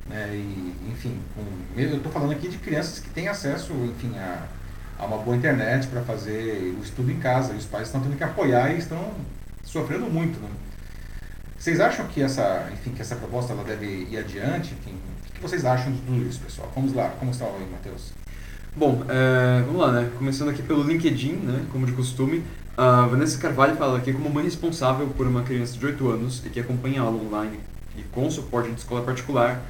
né? E, enfim, com, eu estou falando aqui de crianças que têm acesso, enfim, a, a uma boa internet para fazer o estudo em casa. E os pais estão tendo que apoiar e estão sofrendo muito, né? Vocês acham que essa, enfim, que essa proposta ela deve ir adiante? Enfim, o que vocês acham de tudo isso, pessoal? Vamos lá, como está aí, Matheus?
Bom, é, vamos lá, né? Começando aqui pelo LinkedIn, né? Como de costume, a Vanessa Carvalho fala aqui como mãe responsável por uma criança de 8 anos e que acompanha a aula online e com suporte de escola particular,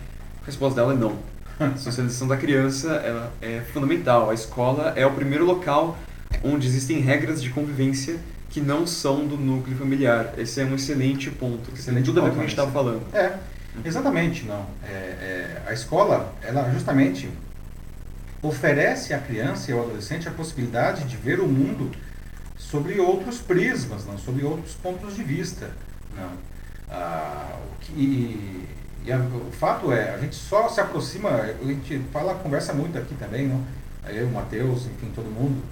a resposta dela é não. *laughs* A socialização da criança ela é fundamental. A escola é o primeiro local onde existem regras de convivência que não são do núcleo familiar. Esse é um excelente ponto.
Excelente
tudo a ver com o que a gente estava falando.
É, exatamente, não. É, é, a escola, ela justamente oferece à criança e ao adolescente a possibilidade de ver o mundo sobre outros prismas, não, sobre outros pontos de vista. Não. Ah, o que, e, a- o fato é, a gente só se aproxima, a gente fala, conversa muito aqui também, não? Eu, o Matheus, enfim, todo mundo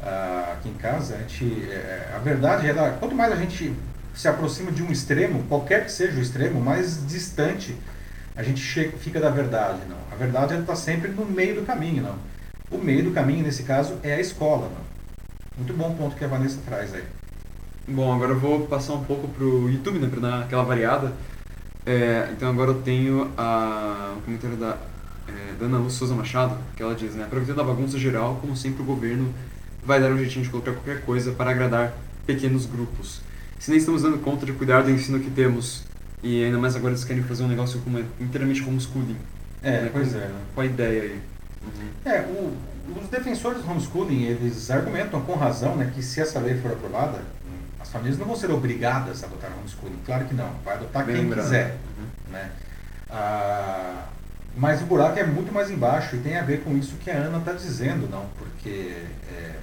ah, aqui em casa, a gente, é, a verdade é, quanto mais a gente se aproxima de um extremo, qualquer que seja o extremo, mais distante a gente chega, fica da verdade, não. A verdade está sempre no meio do caminho, não. O meio do caminho, nesse caso, é a escola, não. Muito bom ponto que a Vanessa traz aí.
Bom, agora eu vou passar um pouco pro YouTube, né, pra dar aquela variada. É, então agora eu tenho a, o comentário da, é, da Ana Luz Souza Machado, que ela diz, né, aproveitando a bagunça geral, como sempre o governo vai dar um jeitinho de colocar qualquer coisa para agradar pequenos grupos. Se nem estamos dando conta de cuidar do ensino que temos, e ainda mais agora eles querem fazer um negócio como é, inteiramente homeschooling.
É,
né,
pois
com-
é. Né?
Qual a ideia aí?
É, o, os defensores do homeschooling, eles argumentam com razão né, que se essa lei for aprovada, as famílias não vão ser obrigadas a adotar homeschooling. Claro que não, vai adotar
Bem
quem
lembrado.
quiser.
Uhum.
Né? Ah, mas o buraco é muito mais embaixo e tem a ver com isso que a Ana está dizendo, não? Porque, é,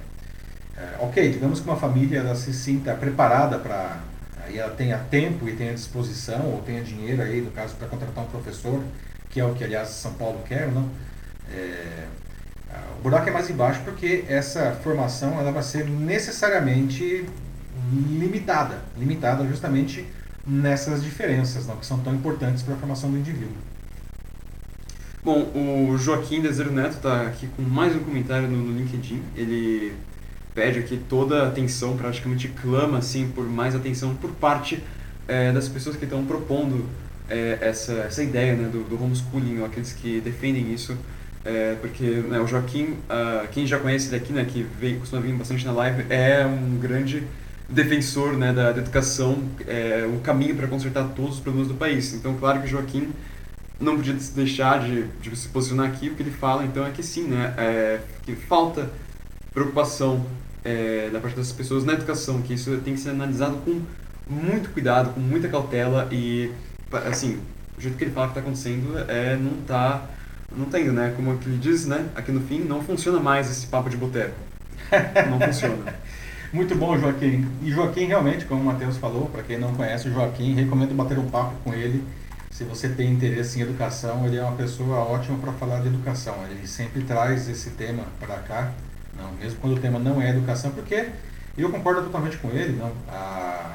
é, ok, digamos que uma família ela se sinta preparada para aí ela tenha tempo e tenha disposição ou tenha dinheiro aí, no caso, para contratar um professor, que é o que, aliás, São Paulo quer, não? É, ah, o buraco é mais embaixo porque essa formação ela vai ser necessariamente limitada, limitada justamente nessas diferenças, não, que são tão importantes para a formação do indivíduo.
Bom, o Joaquim Deseiro Neto está aqui com mais um comentário no, no LinkedIn. Ele pede aqui toda a atenção, praticamente clama assim por mais atenção por parte eh, das pessoas que estão propondo eh, essa, essa ideia né, do, do homeschooling, ou aqueles que defendem isso. eh, porque né, o Joaquim, ah, quem já conhece ele aqui, né, que vem, costuma vir bastante na live, é um grande defensor né, da, da educação, é um caminho para consertar todos os problemas do país. Então, claro que o Joaquim não podia deixar de, de se posicionar aqui, o que ele fala então é que sim, né, é, que falta preocupação é, da parte das pessoas na educação, que isso tem que ser analisado com muito cuidado, com muita cautela e, assim, o jeito que ele fala que está acontecendo é, não tá, não tá indo, né, como ele diz, né, aqui no fim, não funciona mais esse papo de boteco. Não funciona. *laughs*
Muito bom, Joaquim. E Joaquim, realmente, como o Matheus falou, para quem não conhece o Joaquim, recomendo bater um papo com ele se você tem interesse em educação, ele é uma pessoa ótima para falar de educação. Ele sempre traz esse tema para cá, não, mesmo quando o tema não é educação, porque eu concordo totalmente com ele, não. A,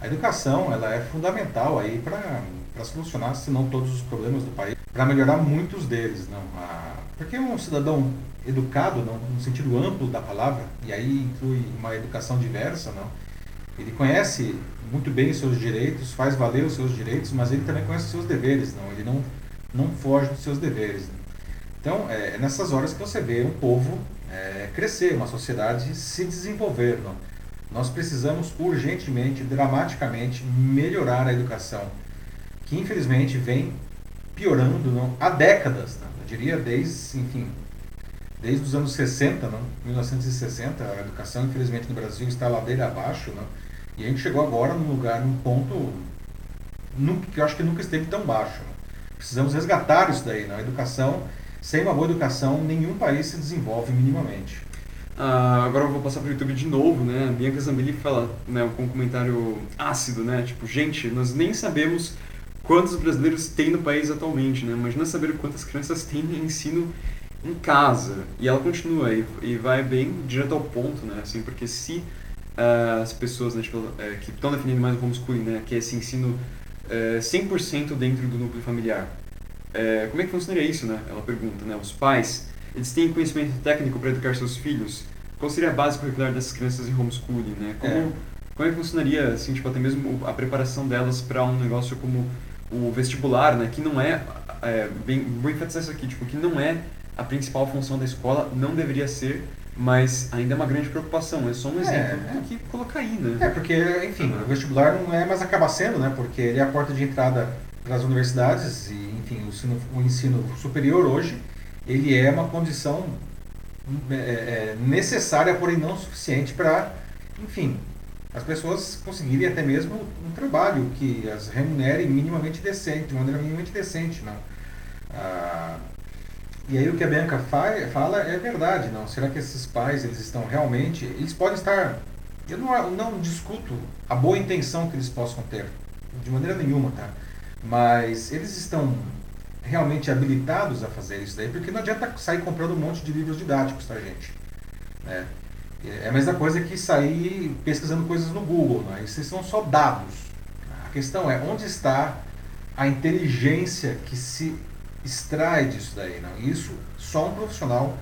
a educação ela é fundamental aí para solucionar, se não todos os problemas do país, para melhorar muitos deles, não. A, porque um cidadão educado, não, no sentido amplo da palavra, e aí inclui uma educação diversa, não ele conhece muito bem os seus direitos, faz valer os seus direitos, mas ele também conhece os seus deveres, não? Ele não, não foge dos seus deveres. Né? Então, é, é nessas horas que você vê um povo é, crescer, uma sociedade se desenvolver, não? Nós precisamos urgentemente, dramaticamente, melhorar a educação, que infelizmente vem piorando não? há décadas, não? eu diria desde, enfim, desde os anos 60, não? 1960, a educação infelizmente no Brasil está ladeira abaixo, não? E a gente chegou agora num lugar, num ponto nunca, que eu acho que nunca esteve tão baixo. Precisamos resgatar isso daí. Né? A educação, sem uma boa educação, nenhum país se desenvolve minimamente.
Ah, agora eu vou passar para o YouTube de novo, né? A Bianca Zambelli fala né, com um comentário ácido, né? Tipo, gente, nós nem sabemos quantos brasileiros tem no país atualmente, né? Imagina saber quantas crianças têm ensino em casa. E ela continua e, e vai bem direto ao ponto, né? Assim, porque se uh, as pessoas né, tipo, uh, que estão definindo mais o homeschooling, né, que é esse ensino uh, 100% dentro do núcleo familiar. Uh, como é que funcionaria isso, né? Ela pergunta, né? Os pais, eles têm conhecimento técnico para educar seus filhos? Qual seria a base curricular dessas crianças em homeschooling, né? Como, é. como é que funcionaria, assim, tipo, até mesmo a preparação delas para um negócio como o vestibular, né? Que não é, é bem, vou enfatizar isso aqui, tipo, que não é a principal função da escola, não deveria ser, mas ainda é uma grande preocupação. É só um é, exemplo é, que colocar aí, né?
É, porque, enfim, o vestibular não é, mas acaba sendo, né? Porque ele é a porta de entrada para as universidades e, enfim, o ensino, o ensino superior hoje, ele é uma condição é, é, necessária, porém não suficiente para, enfim, as pessoas conseguirem até mesmo um trabalho que as remunere minimamente decente, de maneira minimamente decente, não? Ah, e aí o que a Bianca fala é verdade, não? Será que esses pais eles estão realmente, eles podem estar, eu não, não discuto a boa intenção que eles possam ter, de maneira nenhuma, tá? Mas eles estão realmente habilitados a fazer isso daí, porque não adianta sair comprando um monte de livros didáticos, tá, gente? É, é a mesma coisa que sair pesquisando coisas no Google, não é? Esses são só dados. A questão é onde está a inteligência que se extrai disso daí. Não? Isso só um profissional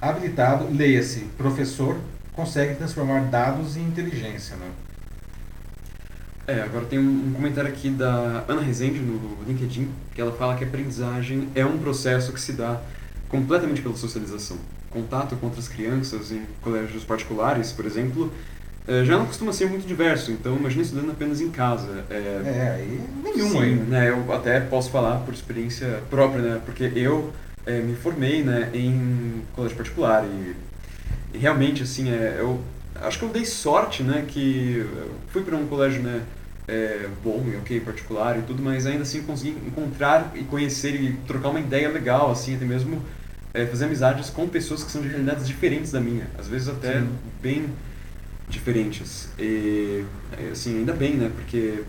habilitado, leia-se, professor, consegue transformar dados em inteligência. Não?
É, agora tem um comentário aqui da Ana Rezende no LinkedIn, que ela fala que a aprendizagem é um processo que se dá completamente pela socialização. Contato com outras crianças em colégios particulares, por exemplo, é, já não costuma ser muito diverso, então imagina estudando apenas em casa.
É, é aí nenhum
ainda. Né, eu até posso falar por experiência própria, né, porque eu é, me formei né, em colégio particular e, e realmente, assim, é, eu acho que eu dei sorte, né, que fui para um colégio, né, é, bom e ok, particular e tudo, mas ainda assim consegui encontrar e conhecer e trocar uma ideia legal, assim, até mesmo é, fazer amizades com pessoas que são de realidades diferentes da minha, às vezes até sim. bem diferentes. E, assim, ainda bem, né? Porque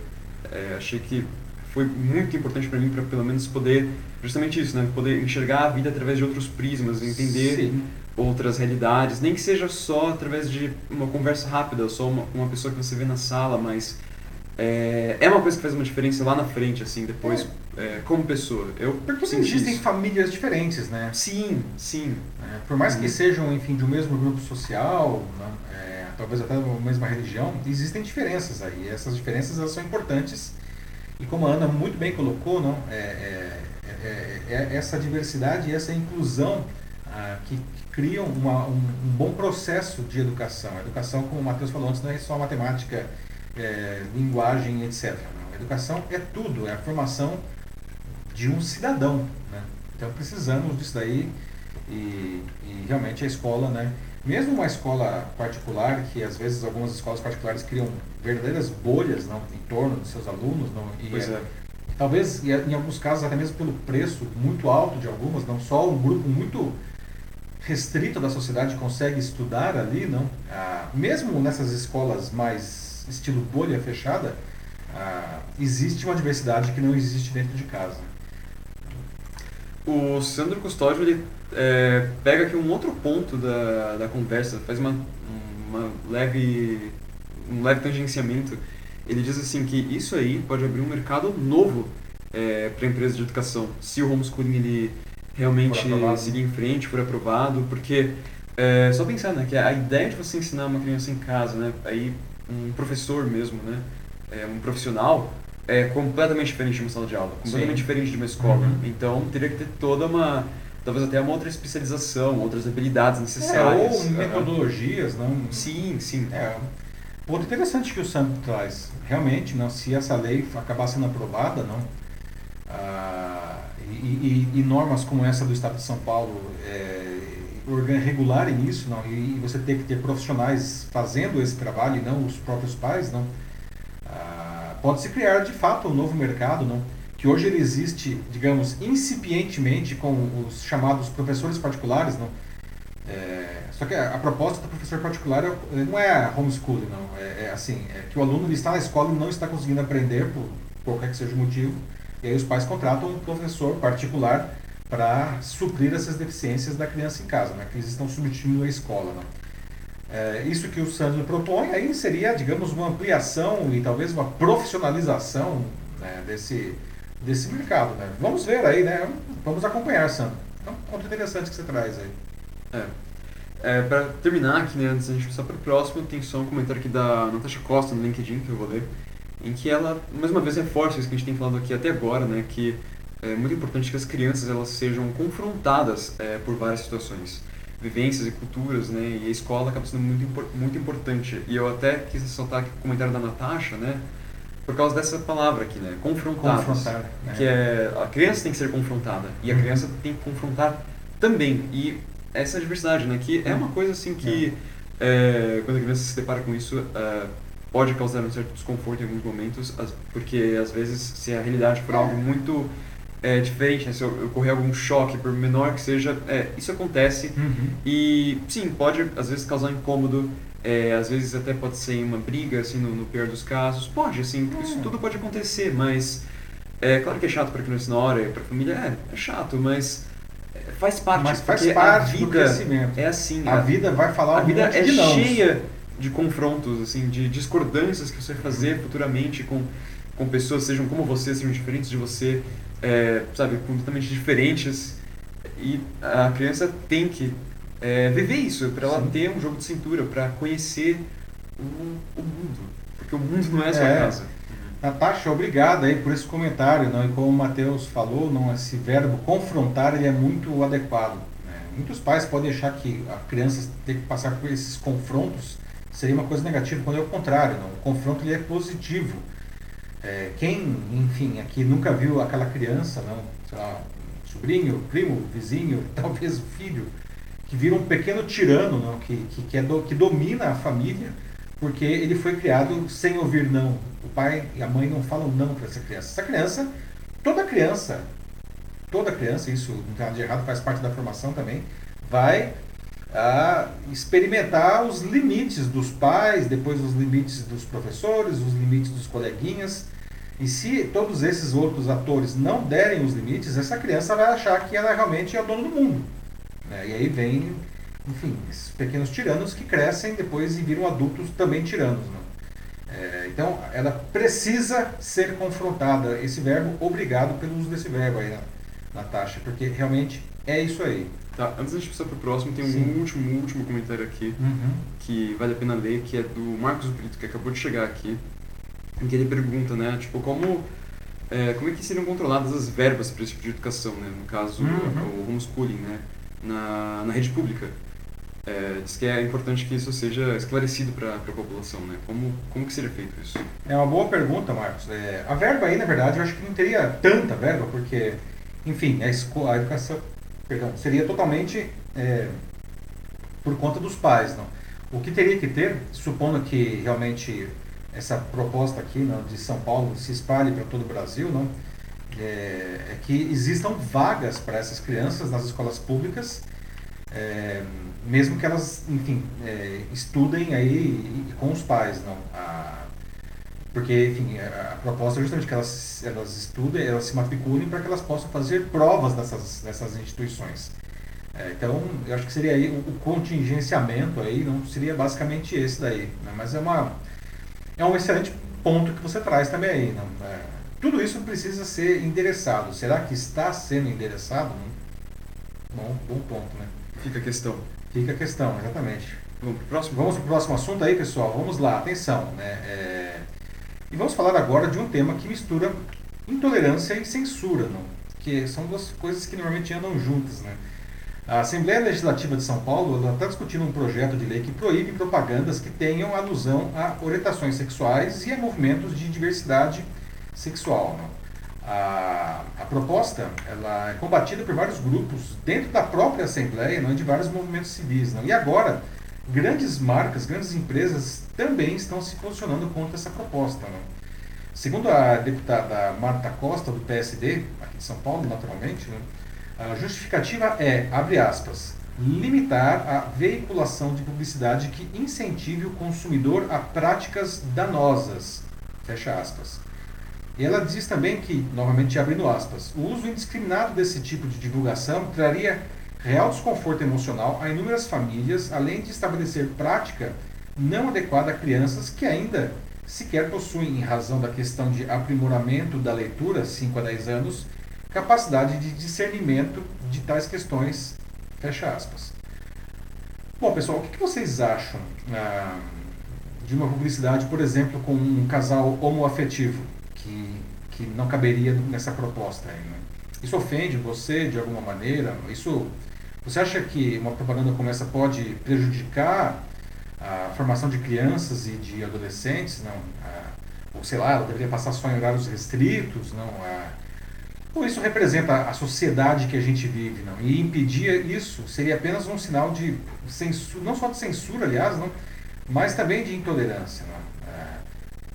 é, achei que foi muito importante para mim para pelo menos poder justamente isso, né? Poder enxergar a vida através de outros prismas, entender Sim. outras realidades, nem que seja só através de uma conversa rápida, só uma, uma pessoa que você vê na sala, mas é, é uma coisa que faz uma diferença lá na frente, assim, depois, é. É, como pessoa. Eu
Porque existem isso. famílias diferentes, né?
Sim, sim.
É, por mais que uhum. sejam, enfim, de um mesmo grupo social, né? É, talvez até da mesma religião, existem diferenças aí. essas diferenças elas são importantes. E como a Ana muito bem colocou, não, é, é, é, é essa diversidade e essa inclusão ah, que, que, criam uma, um, um, bom processo de educação. A educação, como o Matheus falou antes, não é só matemática, é, linguagem, etc. A educação é tudo, é a formação de um cidadão. Né? Então precisamos disso daí e, e realmente a escola, né? mesmo uma escola particular, que às vezes algumas escolas particulares criam verdadeiras bolhas não, em torno dos seus alunos, não, e
pois é.
talvez em alguns casos até mesmo pelo preço muito alto de algumas, não só um grupo muito restrito da sociedade consegue estudar ali, não. Ah, mesmo nessas escolas mais estilo bolha fechada, ah, existe uma diversidade que não existe dentro de casa.
O Sandro Custódio ele é, pega aqui um outro ponto da, da conversa, faz uma, uma leve, um leve tangenciamento. Ele diz assim que isso aí pode abrir um mercado novo é, para empresas de educação, se o homeschooling ele realmente seguir em frente, for aprovado, porque é, só pensar né, que a ideia de você ensinar uma criança em casa, né, aí um professor mesmo, né, é, um profissional, é completamente diferente de uma sala de aula, completamente Sim. diferente de uma escola. Uhum. Então teria que ter toda uma, talvez até uma outra especialização, outras habilidades necessárias.
É, ou metodologias, não?
Sim, sim.
É. Ponto interessante que o Santo traz. Realmente, não, se essa lei acabar sendo aprovada, não, ah, e, e, e, normas como essa do Estado de São Paulo é, regularem isso, não, e, você ter que ter profissionais fazendo esse trabalho e não os próprios pais, não, pode-se criar de fato um novo mercado, não? que hoje ele existe, digamos, incipientemente com os chamados professores particulares, não? É, só que a, proposta do professor particular é, não é homeschooling, não. É, é, assim, é que o aluno está na escola e não está conseguindo aprender por qualquer que seja o motivo, e aí os pais contratam um professor particular para suprir essas deficiências da criança em casa, né, que eles estão substituindo a escola. Não. É, isso que o Sandro propõe aí seria, digamos, uma ampliação e talvez uma profissionalização né, desse, desse mercado. Né? Vamos ver aí, né? Vamos acompanhar, Sandro. É um ponto interessante que você traz aí.
É. É, para terminar aqui, né, antes da gente passar para o próximo, tem só um comentário aqui da Natasha Costa no LinkedIn que eu vou ler, em que ela, mais uma vez, reforça isso que a gente tem falado aqui até agora, né, que é muito importante que as crianças elas sejam confrontadas é, por várias situações vivências e culturas, né? E a escola acaba sendo muito, muito importante. E eu até quis ressaltar aqui o comentário da Natasha, né? Por causa dessa palavra aqui, né? Confrontadas. Confrontar. Né? Que é, a criança tem que ser confrontada. E a uhum. criança tem que confrontar também. E essa diversidade, né? Que é uma coisa assim que, é. É, quando a criança se depara com isso, é, pode causar um certo desconforto em alguns momentos, porque às vezes, se a realidade for algo muito é, diferente, né? se ocorrer algum choque, por menor que seja, é, isso acontece. Uhum. E sim, pode às vezes causar um incômodo, é, às vezes até pode ser uma briga, assim, no, no pior dos casos. Pode, assim, isso tudo pode acontecer, mas é claro que é chato para criança na hora, para a família, é, é chato, mas é, faz parte.
Mas faz parte do crescimento.
É assim.
A, a vida vai falar
A vida é cheia de confrontos, assim, de discordâncias que você vai fazer futuramente com, com pessoas, sejam como você, sejam diferentes de você é, sabe, completamente diferentes. E a criança tem que é, viver isso, para ela Sim. ter um jogo de cintura, para conhecer o, o, mundo. Porque o mundo não é a sua é. casa.
Natasha, obrigado aí por esse comentário. Não? E como o Matheus falou, não, esse verbo confrontar ele é muito adequado. Né? Muitos pais podem achar que a criança tem que passar por esses confrontos seria uma coisa negativa, quando é o contrário. Não? O confronto ele é positivo. É, quem, enfim, aqui nunca viu aquela criança, não, sei lá, sobrinho, primo, vizinho, *laughs* talvez o filho, que vira um pequeno tirano, não, que, que, que, é do, que domina a família, porque ele foi criado sem ouvir não. O pai e a mãe não falam não para essa criança. Essa criança, toda criança, toda criança, isso não tem nada de errado, faz parte da formação também, vai a experimentar os limites dos pais, depois os limites dos professores, os limites dos coleguinhas. E se todos esses outros atores não derem os limites, essa criança vai achar que ela realmente é o dono do mundo. Né? E aí vem, enfim, esses pequenos tiranos que crescem depois e viram adultos também tiranos. Né? É, então, ela precisa ser confrontada. Esse verbo, obrigado pelo uso desse verbo aí, Natasha, porque realmente é isso aí.
Tá, antes de a gente passar pro próximo, tem Sim. um último, último comentário aqui
uhum.
que vale a pena ler, que é do Marcos Brito, que acabou de chegar aqui, em que ele pergunta, né, tipo, como, é, como é que seriam controladas as verbas para esse tipo de educação, né, no caso, uhum. o homeschooling, né, na, na rede pública. É, diz que é importante que isso seja esclarecido para a população, né? Como, como que seria feito isso?
É uma boa pergunta, Marcos. É, a verba aí, na verdade, eu acho que não teria tanta verba, porque, enfim, a, escola, a educação, perdão, seria totalmente é, por conta dos pais. Não? O que teria que ter, supondo que realmente essa proposta aqui não, de São Paulo se espalhe para todo o Brasil, não, é, é que existam vagas para essas crianças nas escolas públicas, é, mesmo que elas, enfim, é, estudem aí com os pais, não. A, Porque, enfim, a, a proposta é justamente que elas, elas estudem, elas se matriculem para que elas possam fazer provas dessas, dessas instituições. É, então, eu acho que seria aí o, o, contingenciamento aí, não seria basicamente esse daí. Né? Mas é, uma, é um excelente ponto que você traz também aí. Não? É, tudo isso precisa ser endereçado. Será que está sendo endereçado? Bom, bom ponto, né?
Fica a questão.
Fica a questão, exatamente.
Vamos para o próximo?
Vamos para o próximo assunto aí, pessoal. Vamos lá, atenção. Né? É... E vamos falar agora de um tema que mistura intolerância e censura, não? que são duas coisas que normalmente andam juntas. Né? A Assembleia Legislativa de São Paulo está discutindo um projeto de lei que proíbe propagandas que tenham alusão a orientações sexuais e a movimentos de diversidade sexual. A, a, proposta ela é combatida por vários grupos dentro da própria Assembleia não, de vários movimentos civis. Não? E agora, grandes marcas, grandes empresas também estão se posicionando contra essa proposta. Segundo a deputada Marta Costa, do PSD, aqui de São Paulo, naturalmente, né, a justificativa é, abre aspas, limitar a veiculação de publicidade que incentive o consumidor a práticas danosas, fecha aspas. Ela diz também que, novamente abrindo aspas, o uso indiscriminado desse tipo de divulgação traria real desconforto emocional a inúmeras famílias, além de estabelecer prática não adequada a crianças que ainda sequer possuem, em razão da questão de aprimoramento da leitura, 5 a 10 anos, capacidade de discernimento de tais questões, fecha aspas. Bom, pessoal, o que vocês acham ah, de uma publicidade, por exemplo, com um casal homoafetivo? que, que não caberia nessa proposta aí, né? Isso ofende você de alguma maneira? Isso, você acha que uma propaganda como essa pode prejudicar a formação de crianças e de adolescentes? Não, ou sei lá, ela deveria passar só em horários restritos? Não, ou isso representa a sociedade que a gente vive? Não, e impedir isso seria apenas um sinal de censura, não só de censura, aliás, não, mas também de intolerância. Não?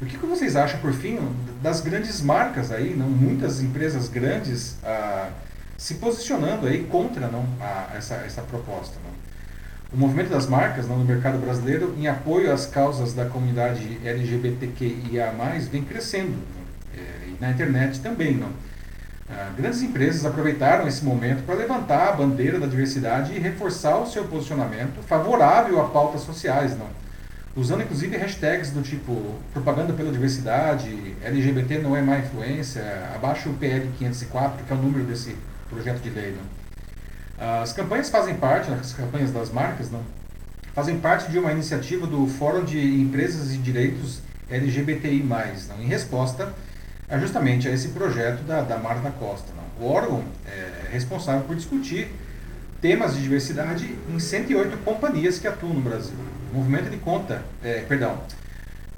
O que, que vocês acham, por fim, das grandes marcas aí, não muitas empresas grandes ah, se posicionando aí contra não, a, essa, essa proposta? Não? O movimento das marcas não, no mercado brasileiro, em apoio às causas da comunidade LGBTQIA+, vem crescendo. É, e na internet também. Não? Ah, grandes empresas aproveitaram esse momento para levantar a bandeira da diversidade e reforçar o seu posicionamento favorável a pautas sociais. Não? usando inclusive hashtags do tipo propaganda pela diversidade, LGBT não é má influência, abaixo o PL 504, que é o número desse projeto de lei. Né? As campanhas fazem parte, as campanhas das marcas, não, fazem parte de uma iniciativa do Fórum de Empresas e Direitos LGBTI+, não, em resposta a justamente esse projeto da, da Marta Costa. Não. O órgão é responsável por discutir temas de diversidade em 108 companhias que atuam no Brasil. O movimento de conta, é, perdão,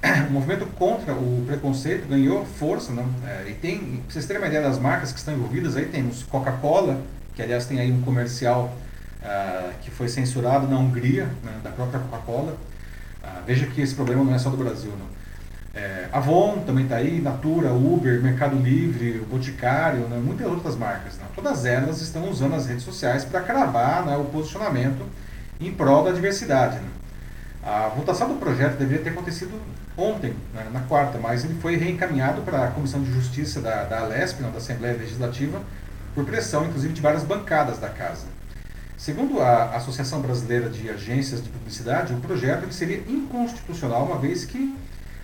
*coughs* o movimento contra o preconceito ganhou força, não? É, e tem, pra vocês terem uma ideia das marcas que estão envolvidas, aí temos Coca-Cola, que aliás tem aí um comercial uh, que foi censurado na Hungria, né, da própria Coca-Cola. Uh, veja que esse problema não é só do Brasil, não. É, Avon também está aí, Natura, Uber, Mercado Livre, Boticário, né, muitas outras marcas. Né? Todas elas estão usando as redes sociais para cravar né, o posicionamento em prol da diversidade. Né? A votação do projeto deveria ter acontecido ontem, né, na quarta, mas ele foi reencaminhado para a Comissão de Justiça da, da Alesp, não, da Assembleia Legislativa, por pressão, inclusive, de várias bancadas da casa. Segundo a Associação Brasileira de Agências de Publicidade, o projeto seria inconstitucional, uma vez que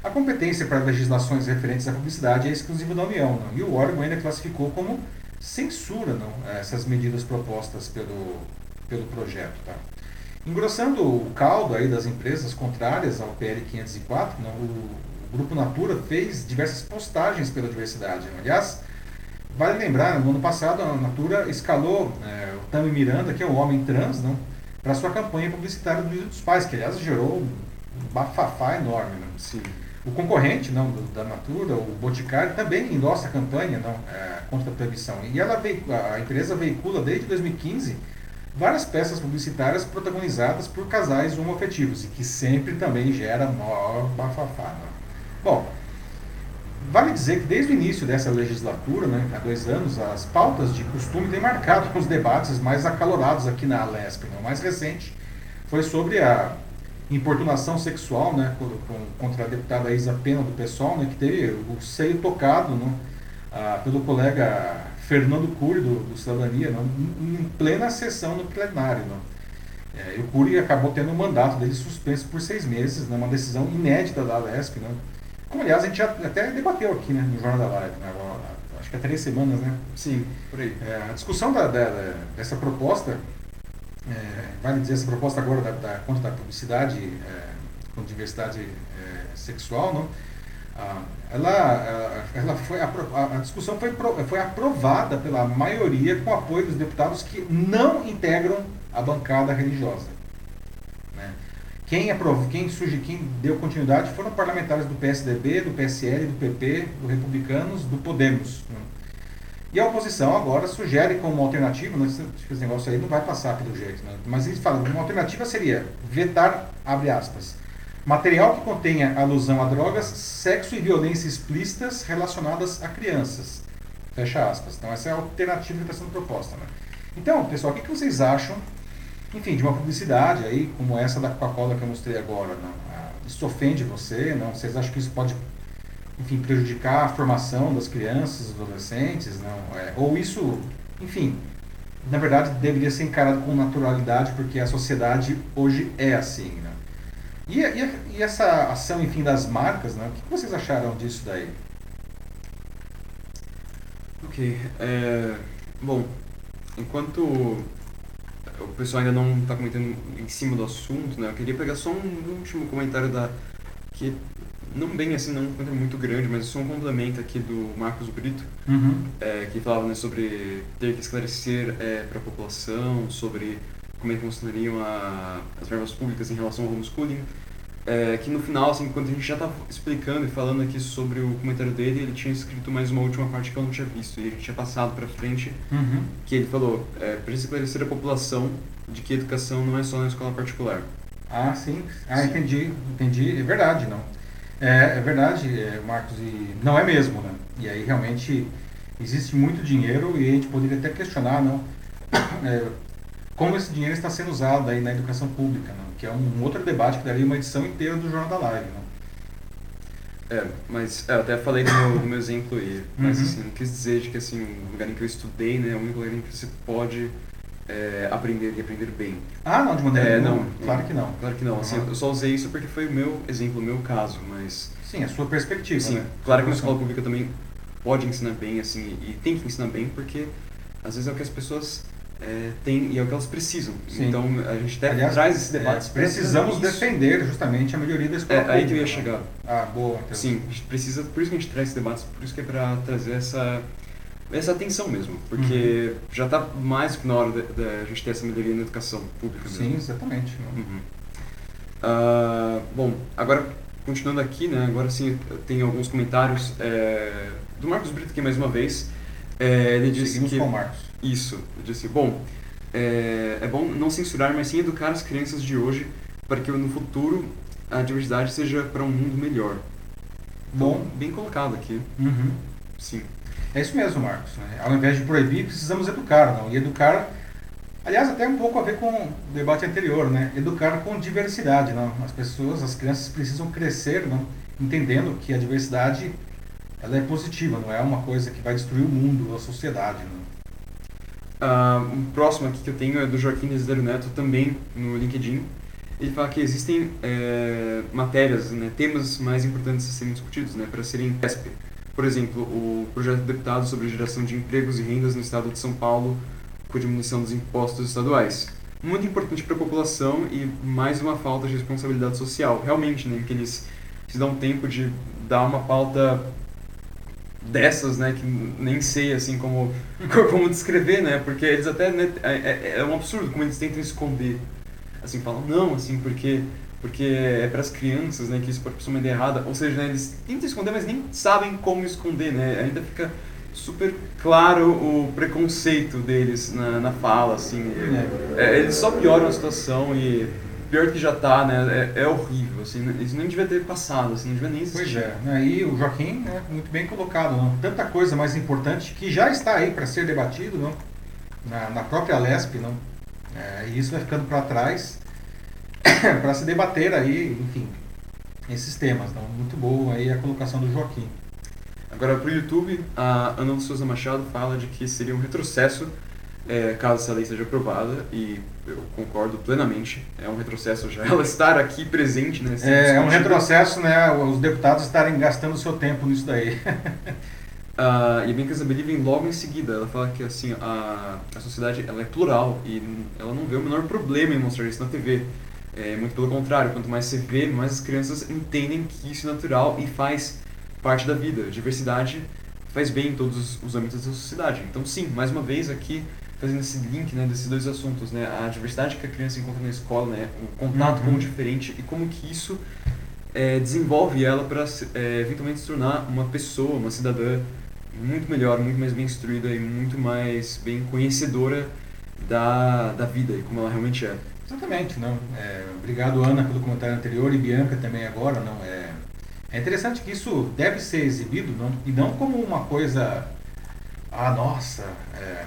a competência para legislações referentes à publicidade é exclusiva da União, não? e o órgão ainda classificou como censura não, essas medidas propostas pelo, pelo projeto. Tá? Engrossando o caldo aí das empresas contrárias ao PL 504, né, o, Grupo Natura fez diversas postagens pela diversidade. Né? Aliás, vale lembrar, no ano passado a Natura escalou é, o Tami Miranda, que é um homem trans, não, para sua campanha publicitária do Dia dos Pais, que aliás gerou um bafafá enorme. Não? Sim. O concorrente não, da Natura, o Boticário, também endossa a campanha não, é, contra a proibição. E ela a empresa veicula desde 2015 várias peças publicitárias protagonizadas por casais homoafetivos e que sempre também gera maior bafafá. Né? Bom, vale dizer que desde o início dessa legislatura, né, há dois anos, as pautas de costume têm marcado *laughs* os debates mais acalorados aqui na Alesp. O mais recente foi sobre a importunação sexual, né, contra a deputada Isa Pena do PSOL, né, que teve o seio tocado, né, ah, pelo colega Fernando Cury do, do Cidadania, né, em plena sessão no plenário, né. É, e o Cury acabou tendo o mandato dele suspenso por seis meses, né, uma decisão inédita da Alesp, né, como aliás a gente já até debateu aqui, né, no Jornal da Live, né, acho que há três semanas, né?
Sim, por aí.
É, a discussão da, da, dessa proposta é, vale dizer, essa proposta agora da, da conta da publicidade é, com diversidade é, sexual, não? Ah, ela, ela foi, a, a, discussão foi, foi aprovada pela maioria com apoio dos deputados que não integram a bancada religiosa. Né? Quem, aprovou, quem, surge, quem deu continuidade foram parlamentares do PSDB, do PSL, do PP, do Republicanos, do Podemos. E a oposição agora sugere como alternativa, né, esse negócio aí não vai passar pelo jeito, né, mas eles falam, uma alternativa seria vetar, abre aspas, material que contenha alusão a drogas, sexo e violência explícitas relacionadas a crianças. Fecha aspas. Então essa é a alternativa que está sendo proposta. Né? Então, pessoal, o que, vocês acham, enfim, de uma publicidade aí, como essa da Coca-Cola que eu mostrei agora? Né? Isso ofende você? Não? Vocês acham que isso pode enfim, prejudicar a formação das crianças, adolescentes, não, é, ou isso, enfim, na verdade deveria ser encarado com naturalidade porque a sociedade hoje é assim, né? E, e, e essa ação, enfim, das marcas, né? O que vocês acharam disso daí?
Ok, é, bom, enquanto o pessoal ainda não está comentando em cima do assunto, né? Eu queria pegar só um último comentário da que não bem assim, não um muito grande, mas isso é um complemento aqui do Marcos Brito, uhum. é, que falava né, sobre ter que esclarecer é, para a população sobre como é que funcionariam a, as verbas públicas em relação ao homeschooling. É, que no final, assim, quando a gente já estava explicando e falando aqui sobre o comentário dele, ele tinha escrito mais uma última parte que eu não tinha visto, e a gente tinha passado para frente, uhum. que ele falou, é, precisa esclarecer a população de que educação não é só na escola particular.
Ah, sim. Ah, sim. entendi, entendi. É verdade, não. É, é verdade, é, Marcos, e não é mesmo, né? E aí realmente existe muito dinheiro e a gente poderia até questionar, não? *coughs* É, como esse dinheiro está sendo usado aí na educação pública, não? que é um outro debate que daria uma edição inteira do Jornal da Live. Não?
É, mas é, eu até falei no meu, no meu exemplo aí, mas uhum. assim, não quis dizer de que assim, o lugar em que eu estudei, né, é o único lugar em que você pode é, aprender e aprender bem.
Ah, não, de maneira é, não, claro que não.
Claro que não. Assim, eu só usei isso porque foi o meu exemplo, o meu caso, mas...
Sim, a sua perspectiva,
Sim,
né?
claro que uma escola pública também pode ensinar bem, assim, e tem que ensinar bem, porque às vezes é o que as pessoas é, têm e é o que elas precisam. Sim. Então a gente Aliás, traz esse debate.
É, precisamos defender justamente a melhoria da escola
é. Aí que eu ia chegar.
Ah, boa. Então.
Sim, precisa, por isso que a gente traz esse debate, por isso que é para trazer essa essa atenção mesmo, porque uhum. já está mais que na hora da gente ter essa melhoria na educação pública. Mesmo.
Sim, exatamente.
Uhum. Uh, bom, agora continuando aqui, né, agora sim tem alguns comentários é, do Marcos Brito aqui mais uma vez. É, ele disse
Seguimos
que,
com o Marcos.
Isso, ele disse, bom, é, é bom não censurar, mas sim educar as crianças de hoje para que no futuro a diversidade seja para um mundo melhor. Bom, bem colocado aqui.
Uhum.
Sim.
É isso mesmo, Marcos. Né? Ao invés de proibir, precisamos educar. Não? E educar, aliás, até um pouco a ver com o debate anterior, né? Educar com diversidade. Não? As pessoas, as crianças precisam crescer não? entendendo que a diversidade ela é positiva, não é uma coisa que vai destruir o mundo, a sociedade. Não?
Uh, um próximo aqui que eu tenho é do Joaquim Desiderio Neto, também no LinkedIn. Ele fala que existem é, matérias, né, temas mais importantes a serem discutidos, né, para serem PESP, por exemplo, o projeto de deputado sobre geração de empregos e rendas no estado de São Paulo com diminuição dos impostos estaduais. Muito importante para a população e mais uma falta de responsabilidade social. Realmente, né, que eles se dão tempo de dar uma pauta dessas, né, que nem sei assim como *laughs* como descrever, né, porque eles até né, é, é, é um absurdo como eles tentam esconder, assim falam não, assim porque porque é para as crianças, né, que isso pode ser uma ideia errada. Ou seja, né, eles tentam esconder, mas nem sabem como esconder, né? Ainda fica super claro o preconceito deles na, na fala, assim. É. É, eles só pioram a situação e pior que já tá, né? É, é horrível, assim. Isso nem devia ter passado, assim, não devia nem existir.
Pois é. Né? E o Joaquim, né, muito bem colocado, não? Tanta coisa mais importante que já está aí para ser debatido, não? Na, na própria Lesp, não? É, e isso vai ficando para trás *coughs* para se debater aí, enfim, esses temas. Então, muito boa aí a colocação do Joaquim.
Agora, para o YouTube, a Ana de Souza Machado fala de que seria um retrocesso é, caso essa lei seja aprovada, e eu concordo plenamente, é um retrocesso já *laughs* ela estar aqui presente, né?
É, é um retrocesso, né? Os deputados estarem gastando seu tempo nisso daí.
Uh, *laughs* e a Bianca vem logo em seguida. Ela fala que assim a, a sociedade ela é plural e ela não vê o menor problema em mostrar isso na TV. É, muito pelo contrário, quanto mais você vê, mais as crianças entendem que isso é natural e faz parte da vida. A diversidade faz bem em todos os, os âmbitos da sociedade. Então, sim, mais uma vez aqui fazendo esse link né, desses dois assuntos, né, a diversidade que a criança encontra na escola, né, o contato uhum. com o diferente e como que isso é, desenvolve ela para é, eventualmente se tornar uma pessoa, uma cidadã muito melhor, muito mais bem instruída e muito mais bem conhecedora da, da vida e como ela realmente é.
Exatamente, não. É, obrigado Ana pelo comentário anterior e Bianca também agora, não. É, é interessante que isso deve ser exibido, não, e não como uma coisa, ah nossa, é,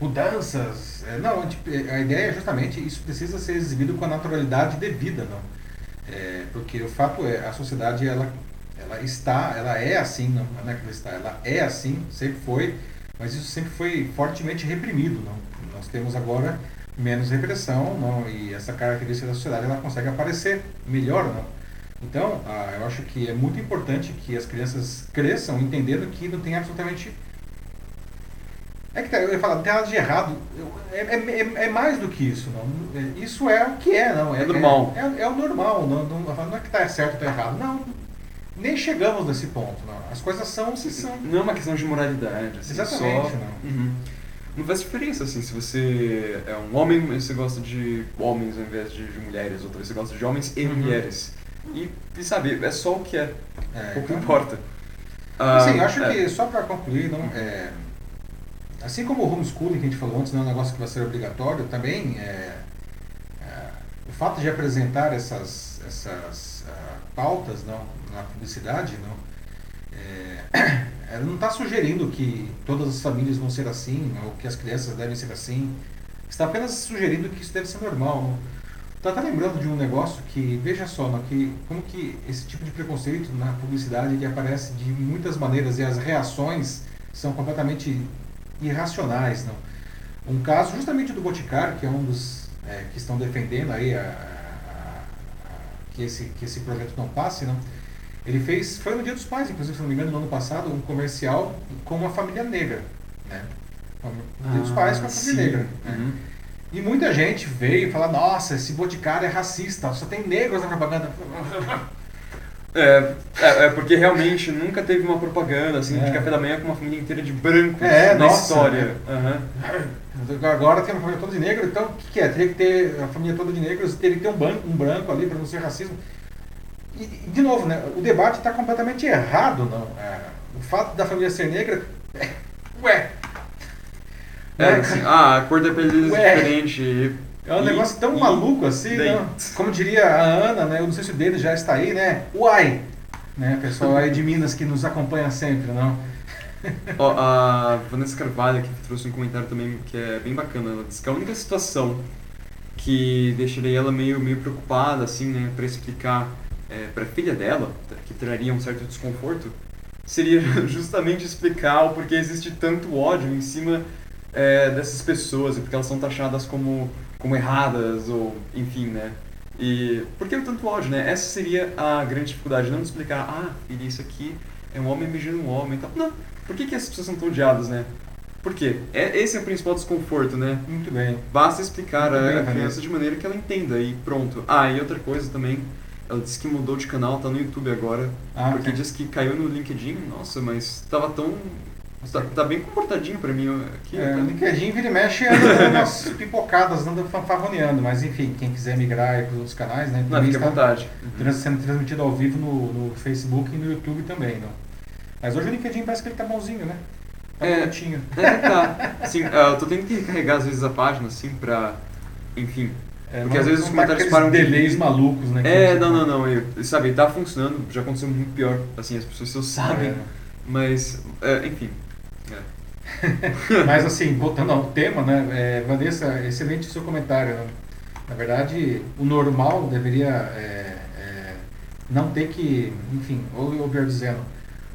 mudanças. É, não, a ideia é justamente isso precisa ser exibido com a naturalidade devida, não. É, porque o fato é a sociedade ela ela está, ela é assim, não, não é que ela está, ela é assim, sempre foi, mas isso sempre foi fortemente reprimido. Não? Nós temos agora menos repressão não? e essa característica da sociedade ela consegue aparecer melhor. Não? Então, ah, eu acho que é muito importante que as crianças cresçam entendendo que não tem absolutamente é que tá, eu ia falar, não tem nada de errado. É, é, é, é, mais do que isso. Não. É, isso é o que é, não.
É, é normal.
É, é, o normal. Não, não, não é que está certo ou está errado. Não, nem chegamos nesse ponto. Não. As coisas são se são.
Não é uma questão de moralidade. Assim,
Exatamente.
Só... Não. Uhum. Não faz diferença, assim, se você é um homem, você gosta de homens ao invés de, de mulheres, ou você gosta de homens e uhum. mulheres. E, e, sabe, é só o que é. é pouco então... importa.
Assim, ah, acho é. que, só para concluir, não, é, assim como o homeschooling que a gente falou antes, não é um negócio que vai ser obrigatório, também é, é o fato de apresentar essas, essas uh, pautas não, na publicidade, não, é, ela não está sugerindo que todas as famílias vão ser assim, ou que as crianças devem ser assim. Está apenas sugerindo que isso deve ser normal. Está até lembrando de um negócio que, veja só, não, que, como que esse tipo de preconceito na publicidade ele aparece de muitas maneiras e as reações são completamente irracionais. Não? Um caso justamente do Boticário, que é um dos é, que estão defendendo aí a, a, a, que, esse, que esse projeto não passe, não? Ele fez, foi no Dia dos Pais, inclusive, se não me engano, no ano passado, um comercial com uma família negra. Né? No Dia dos Pais com a família sim. negra. Né? Uhum. E muita gente veio falar, nossa, esse Boticário é racista, só tem negros na propaganda. *laughs*
É, é, é, porque realmente nunca teve uma propaganda assim, é. de café da manhã com uma família inteira de brancos
é,
na
nossa,
história.
Uhum. Agora tem uma família toda de negro, então o que, que, é? Teria que ter a família toda de negros, teria que ter um branco, um branco ali para não ser racismo. E, de novo, né, o debate está completamente errado. Não? É, o fato da família ser negra.
Ué! É, assim, ah, a cor da pele é diferente.
É um e, negócio tão e, maluco assim, né? como diria a Ana, né? Eu não sei se o dedo já está aí, né? Uai! Né, pessoal aí de Minas que nos acompanha sempre, não?
oh, a Vanessa Carvalho aqui trouxe um comentário também que é bem bacana. Ela disse que a única situação que deixaria ela meio, meio preocupada, assim, né, para explicar é, para a filha dela, que traria um certo desconforto, seria *laughs* justamente explicar o porquê existe tanto ódio em cima é, dessas pessoas e porque elas são taxadas como, como erradas ou enfim, né? E por que tanto ódio, né? Essa seria a grande dificuldade, não explicar, ah, filha, isso aqui é um homem beijando um homem e tal. Não, por que, que essas pessoas são tão odiadas, né? Por quê? É, esse é o principal desconforto, né?
Muito bem.
Basta explicar Muito a, bem, a criança de maneira que ela entenda e pronto. Ah, e outra coisa também, ela disse que mudou de canal, tá no YouTube agora. Ah, porque okay. disse que caiu no LinkedIn. Nossa, mas tava tão. Tá, tá bem comportadinho pra mim aqui.
É, o LinkedIn vira e mexe anda umas *laughs* pipocadas, anda fanfarroneando. Mas enfim, quem quiser migrar para os outros canais, né?
Não, fica à vontade.
Uhum. Sendo transmitido ao vivo no, no Facebook e no YouTube também, não? Mas hoje o LinkedIn parece que ele tá bonzinho, né? Tá
é, bonitinho. É, tá. *laughs* Assim, uh, eu tô tendo que recarregar às vezes a página, assim, pra. Enfim, é, Porque às vezes os tá comentários param.
delays malucos, né?
É, não, não, não. Eu, sabe, tá funcionando, já aconteceu muito pior. Assim, as pessoas só sabem. É. Mas, é, enfim.
É. *laughs* mas assim, voltando ao tema, né? É, Vanessa, excelente o seu comentário. Né? Na verdade, o normal deveria é, não ter que, enfim, ou eu melhor dizendo,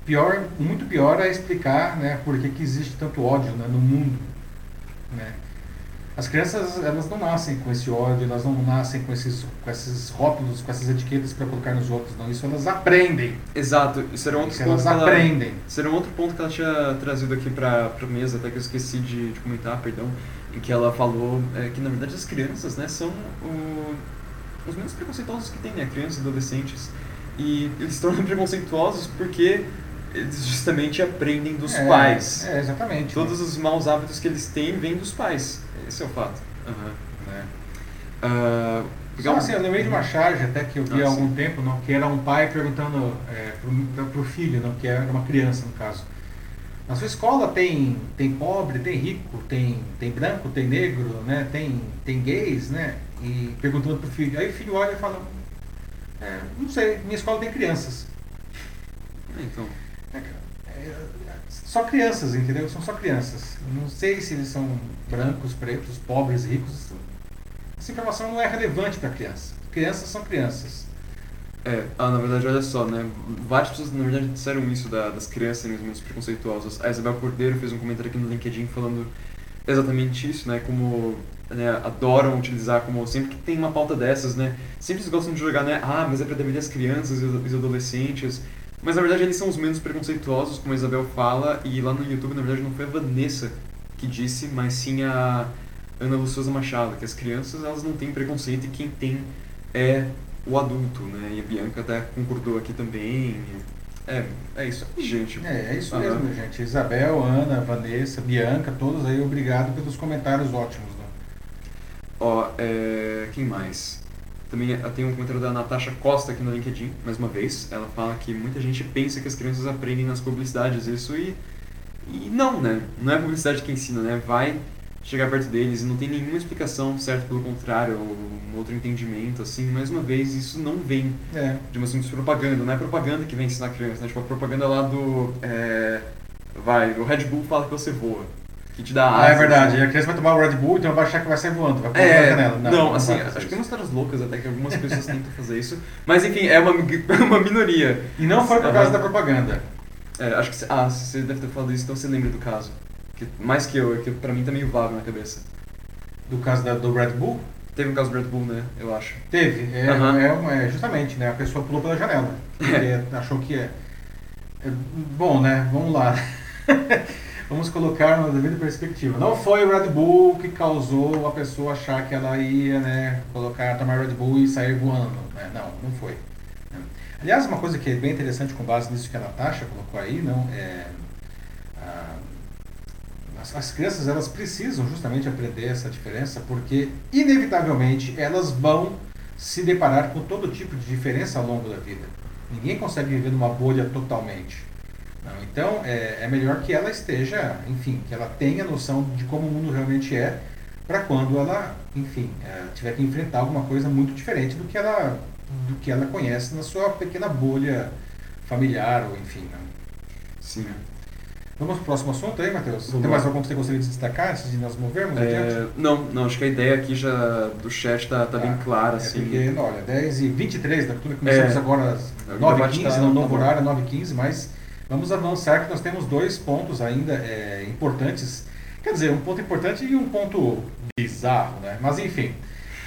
pior, muito pior é explicar né, por que, que existe tanto ódio né, no mundo. Né? As crianças elas não nascem com esse ódio, elas não nascem com esses, com esses rótulos, com essas etiquetas para colocar nos outros, não. Isso elas aprendem.
Exato, isso era um outro
Isso
ponto
elas
que ela,
aprendem.
Isso era um outro ponto que ela tinha trazido aqui para a mesa, até que eu esqueci de, de comentar, perdão, em que ela falou é, que na verdade as crianças né, são o, os menos preconceituosos que tem, né? Crianças e adolescentes. E eles se tornam *laughs* preconceituosos porque eles justamente aprendem dos
É,
pais.
É, exatamente.
Todos os maus hábitos que eles têm vêm dos pais. Esse é o fato. Aham.
Né?
Pegar
Só
um-
assim, eu lembrei de uma charge até que eu vi
Ah,
há algum
sim.
tempo, não, que era um pai perguntando é, pro, pro filho, não, que era uma criança no caso. Na sua escola tem, tem pobre, tem rico, tem, tem branco, tem negro, né? tem, tem gays, né? E perguntando pro filho. Aí o filho olha e fala, é, não sei, minha escola tem crianças.
Então,
É, é, só crianças, entendeu? São só crianças. Não sei se eles são brancos, pretos, pobres, ricos. Essa informação não é relevante para criança. Crianças são crianças.
É, ah, na verdade, olha só, né? Várias pessoas, na verdade, disseram isso da- das crianças serem os menos preconceituosas. A Isabel Cordeiro fez um comentário aqui no LinkedIn falando exatamente isso, né? Como né, adoram utilizar como sempre que tem uma pauta dessas, né? Sempre eles gostam de jogar, né? Ah, mas é pra defender as crianças e os adolescentes. Mas na verdade eles são os menos preconceituosos, como a Isabel fala, e lá no YouTube, na verdade, não foi a Vanessa que disse, mas sim a Ana Luciosa Machado, que as crianças elas não têm preconceito e quem tem é o adulto, né? E a Bianca até concordou aqui também. É, é isso aí, gente.
É, é isso mesmo, gente. Isabel, Ana, Vanessa, Bianca, todos aí, obrigado pelos comentários ótimos. Né?
Ó, é, quem mais? Também eh, tem um comentário da Natasha Costa aqui no LinkedIn, mais uma vez. Ela fala que muita gente pensa que as crianças aprendem nas publicidades isso e, e não, né? Não é a publicidade que ensina, né? Vai chegar perto deles e não tem nenhuma explicação, certo? Pelo contrário, ou um outro entendimento, assim. Mais uma vez, isso não vem
É.
de uma simples propaganda. Não é propaganda que vem ensinar a criança, né? Tipo, a propaganda lá do... é, vai, o Red Bull fala que você voa. Que te dá
Ah,
asas.
é verdade.
né?
E a criança vai tomar o Red Bull, então vai achar que vai sair voando. Vai pular
É,
canela.
não,
vai
assim, acho que
isso.
tem umas histórias loucas até que algumas pessoas tentam fazer isso. Mas enfim, é uma, *laughs* uma minoria.
E não foi por causa
Aham.
da propaganda.
É, acho que. Ah, você deve ter falado isso, então você lembra do caso. Que, mais que eu, é que pra mim tá meio vago na cabeça.
Do caso da- do Red Bull?
Teve um caso do Red Bull, né? Eu acho.
Teve. É,
Aham.
é, é justamente, né? A pessoa pulou pela janela. *laughs* Porque achou que é. é- Bom, né? Vamos lá. *laughs* Vamos colocar na devida perspectiva. Não foi o Red Bull que causou a pessoa achar que ela ia, né? Colocar, tomar Red Bull e sair voando. Né? Não, não foi. Aliás, uma coisa que é bem interessante com base nisso que a Natasha colocou aí, não é. ah, as, as crianças elas precisam justamente aprender essa diferença porque inevitavelmente elas vão se deparar com todo tipo de diferença ao longo da vida. Ninguém consegue viver numa bolha totalmente. Não, então é, é melhor que ela esteja, enfim, que ela tenha noção de como o mundo realmente é, para quando ela, enfim, é, tiver que enfrentar alguma coisa muito diferente do que ela, do que ela conhece na sua pequena bolha familiar ou enfim. Né?
Sim.
Vamos para o próximo assunto aí, Matheus? Tem mais algum que você gostaria de destacar antes de nós movermos?
É, não, não, acho que a ideia aqui já do chat tá, tá bem
Ah,
clara,
É
assim.
porque, olha, 10 e 23 da cultura, começamos
É.
agora às
O
9
debate
h 15
tá-
no
tá
novo horário, 9 h 15 mas vamos avançar que nós temos dois pontos ainda é, importantes. Quer dizer, um ponto importante e um ponto bizarro, né? Mas enfim.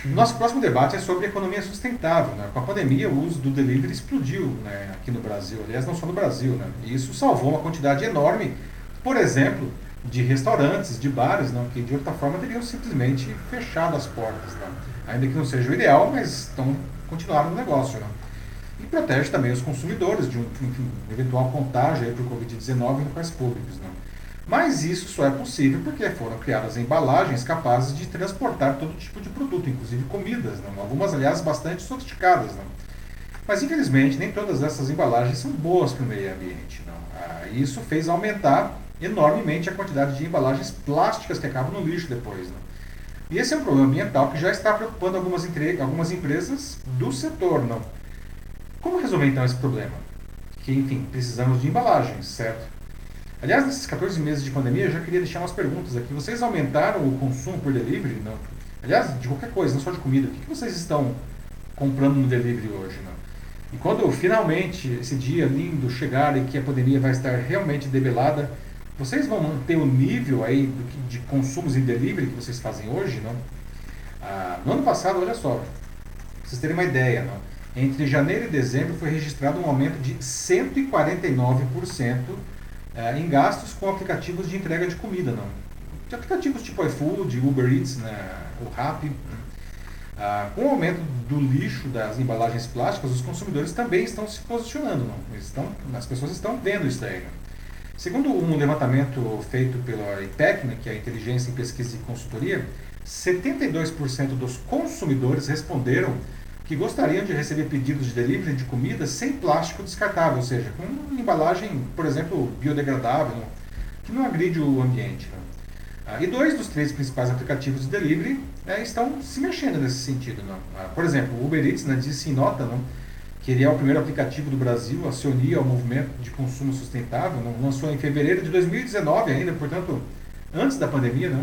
Nosso próximo debate é sobre economia sustentável. Né? Com a pandemia, o uso do delivery explodiu né? aqui no Brasil. Aliás, não só no Brasil. Né? E isso salvou uma quantidade enorme, por exemplo, de restaurantes, de bares, não? que de outra forma teriam simplesmente fechado as portas. Não? Ainda que não seja o ideal, mas estão continuaram no negócio. Não? E protege também os consumidores de um enfim, eventual contágio por Covid-19 em locais públicos. Não? Mas isso só é possível porque foram criadas embalagens capazes de transportar todo tipo de produto, inclusive comidas, não? algumas, aliás, bastante sofisticadas. Não? Mas, infelizmente, nem todas essas embalagens são boas para o meio ambiente. Ah, isso fez aumentar enormemente a quantidade de embalagens plásticas que acabam no lixo depois. Não? E esse é um problema ambiental que já está preocupando algumas, entre... algumas empresas do setor. Não? Como resolver então esse problema? Que, enfim, precisamos de embalagens, certo? Aliás, nesses 14 meses de pandemia, eu já queria deixar umas perguntas aqui. Vocês aumentaram o consumo por delivery? Não? Aliás, de qualquer coisa, não só de comida. O que, vocês estão comprando no delivery hoje? Né? E quando finalmente esse dia lindo chegar e que a pandemia vai estar realmente debelada, vocês vão manter o nível aí de consumos em delivery que vocês fazem hoje? Não? Ah, no ano passado, olha só, pra vocês terem uma ideia, não? Entre janeiro e dezembro foi registrado um aumento de 149% eh, em gastos com aplicativos de entrega de comida. Não? De aplicativos tipo iFood, Uber Eats, né, o Rappi. Ah, com o aumento do lixo das embalagens plásticas, os consumidores também estão se posicionando. Não? Estão, as pessoas estão vendo isso aí. Não? Segundo um levantamento feito pela IPEC, né, que é a Inteligência em Pesquisa e Consultoria, 72% dos consumidores responderam que gostariam de receber pedidos de delivery de comida sem plástico descartável, ou seja, com uma embalagem, por exemplo, biodegradável, que não agride o ambiente. Né? Ah, e dois dos três principais aplicativos de delivery né, estão se mexendo nesse sentido. Né? Ah, por exemplo, o Uber Eats né, disse em nota que ele é o primeiro aplicativo do Brasil a se unir ao movimento de consumo sustentável, lançou em fevereiro de 2019 ainda, portanto, antes da pandemia, né,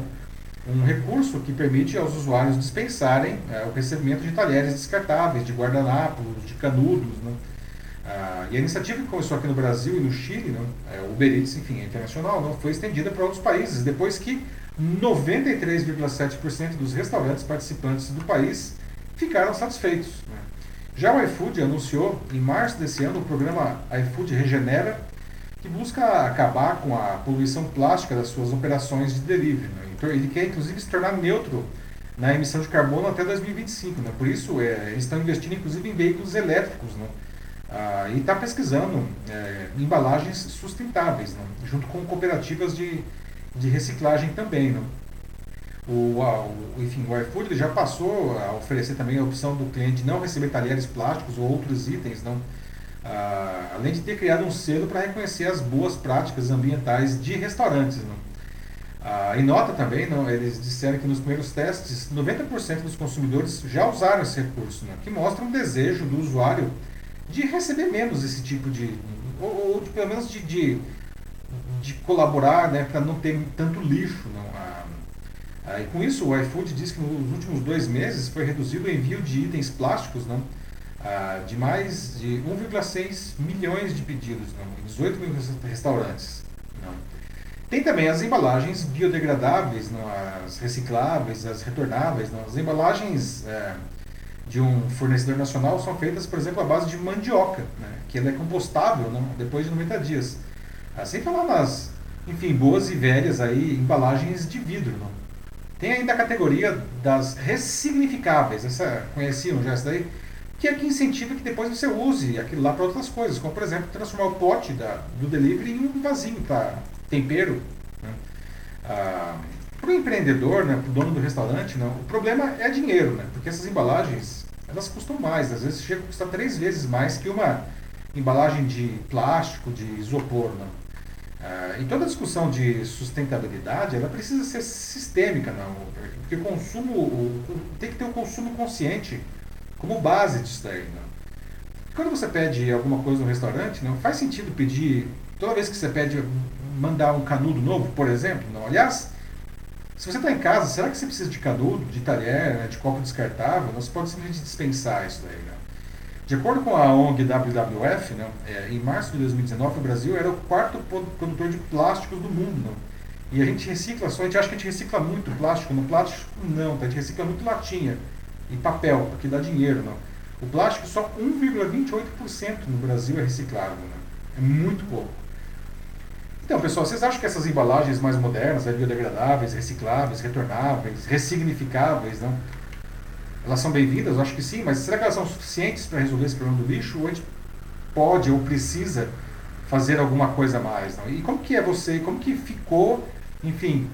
um recurso que permite aos usuários dispensarem é, o recebimento de talheres descartáveis, de guardanapos, de canudos. Né? Ah, e a iniciativa que começou aqui no Brasil e no Chile, né, é, o Uber Eats, enfim, é internacional, não, foi estendida para outros países, depois que 93,7% dos restaurantes participantes do país ficaram satisfeitos. Né? Já o iFood anunciou, em março desse ano, o programa iFood Regenera, que busca acabar com a poluição plástica das suas operações de delivery. Né? Então, ele quer, inclusive, se tornar neutro na emissão de carbono até 2025. Né? Por isso, é, eles estão investindo, inclusive, em veículos elétricos. Né? Ah, e está pesquisando é, embalagens sustentáveis, né? junto com cooperativas de, de reciclagem também. Né? O, o, enfim, o iFood já passou a oferecer também a opção do cliente não receber talheres plásticos ou outros itens, não, ah, além de ter criado um selo para reconhecer as boas práticas ambientais de restaurantes. Não? Ah, em nota também, não, eles disseram que nos primeiros testes, 90% dos consumidores já usaram esse recurso, né, que mostra um desejo do usuário de receber menos esse tipo de. ou, ou pelo menos de, de, de colaborar né, para não ter tanto lixo. Não. Ah, ah, e com isso, o iFood diz que nos últimos dois meses foi reduzido o envio de itens plásticos não, ah, de mais de 1,6 milhões de pedidos não, em 18 mil restaurantes. Não. Tem também as embalagens biodegradáveis, as recicláveis, as retornáveis. As embalagens. É, de um fornecedor nacional são feitas, por exemplo, à base de mandioca, né, que ela é compostável depois de 90 dias. Assim falar nas, enfim, boas e velhas aí, embalagens de vidro. Tem ainda a categoria das ressignificáveis, essa conheciam já essa daí? Que é que incentiva que depois você use aquilo lá para outras coisas, como por exemplo transformar o pote da, do delivery em um vasinho para tempero. Né. Ah, para o empreendedor, né, para o dono do restaurante, né, o problema é dinheiro, né, porque essas embalagens elas custam mais, às vezes chega a custar três vezes mais que uma embalagem de plástico, de isopor. Né. Ah, e toda a discussão de sustentabilidade ela precisa ser sistêmica, não, porque o consumo o, tem que ter o um consumo consciente como base disso daí. Né. Quando você pede alguma coisa no restaurante, não faz sentido pedir toda vez que você pede mandar um canudo novo, por exemplo. Não. Aliás, se você está em casa, será que você precisa de canudo, de talher, né, de copo descartável? Você pode simplesmente dispensar isso daí. Né? De acordo com a ONG WWF, né, é, em março de 2019, o Brasil era o quarto produtor de plásticos do mundo. Né? E a gente recicla só, a gente acha que a gente recicla muito plástico. No plástico, não, tá? a gente recicla muito latinha e papel, porque dá dinheiro. Não? O plástico, só 1,28% no Brasil é reciclável. Né? É muito pouco. Então, pessoal, vocês acham que essas embalagens mais modernas, biodegradáveis, recicláveis, retornáveis, ressignificáveis, não? Elas são bem-vindas? Acho que sim, mas será que elas são suficientes para resolver esse problema do lixo? Ou a gente pode ou precisa fazer alguma coisa a mais? Não? E como que é você, como que ficou, enfim,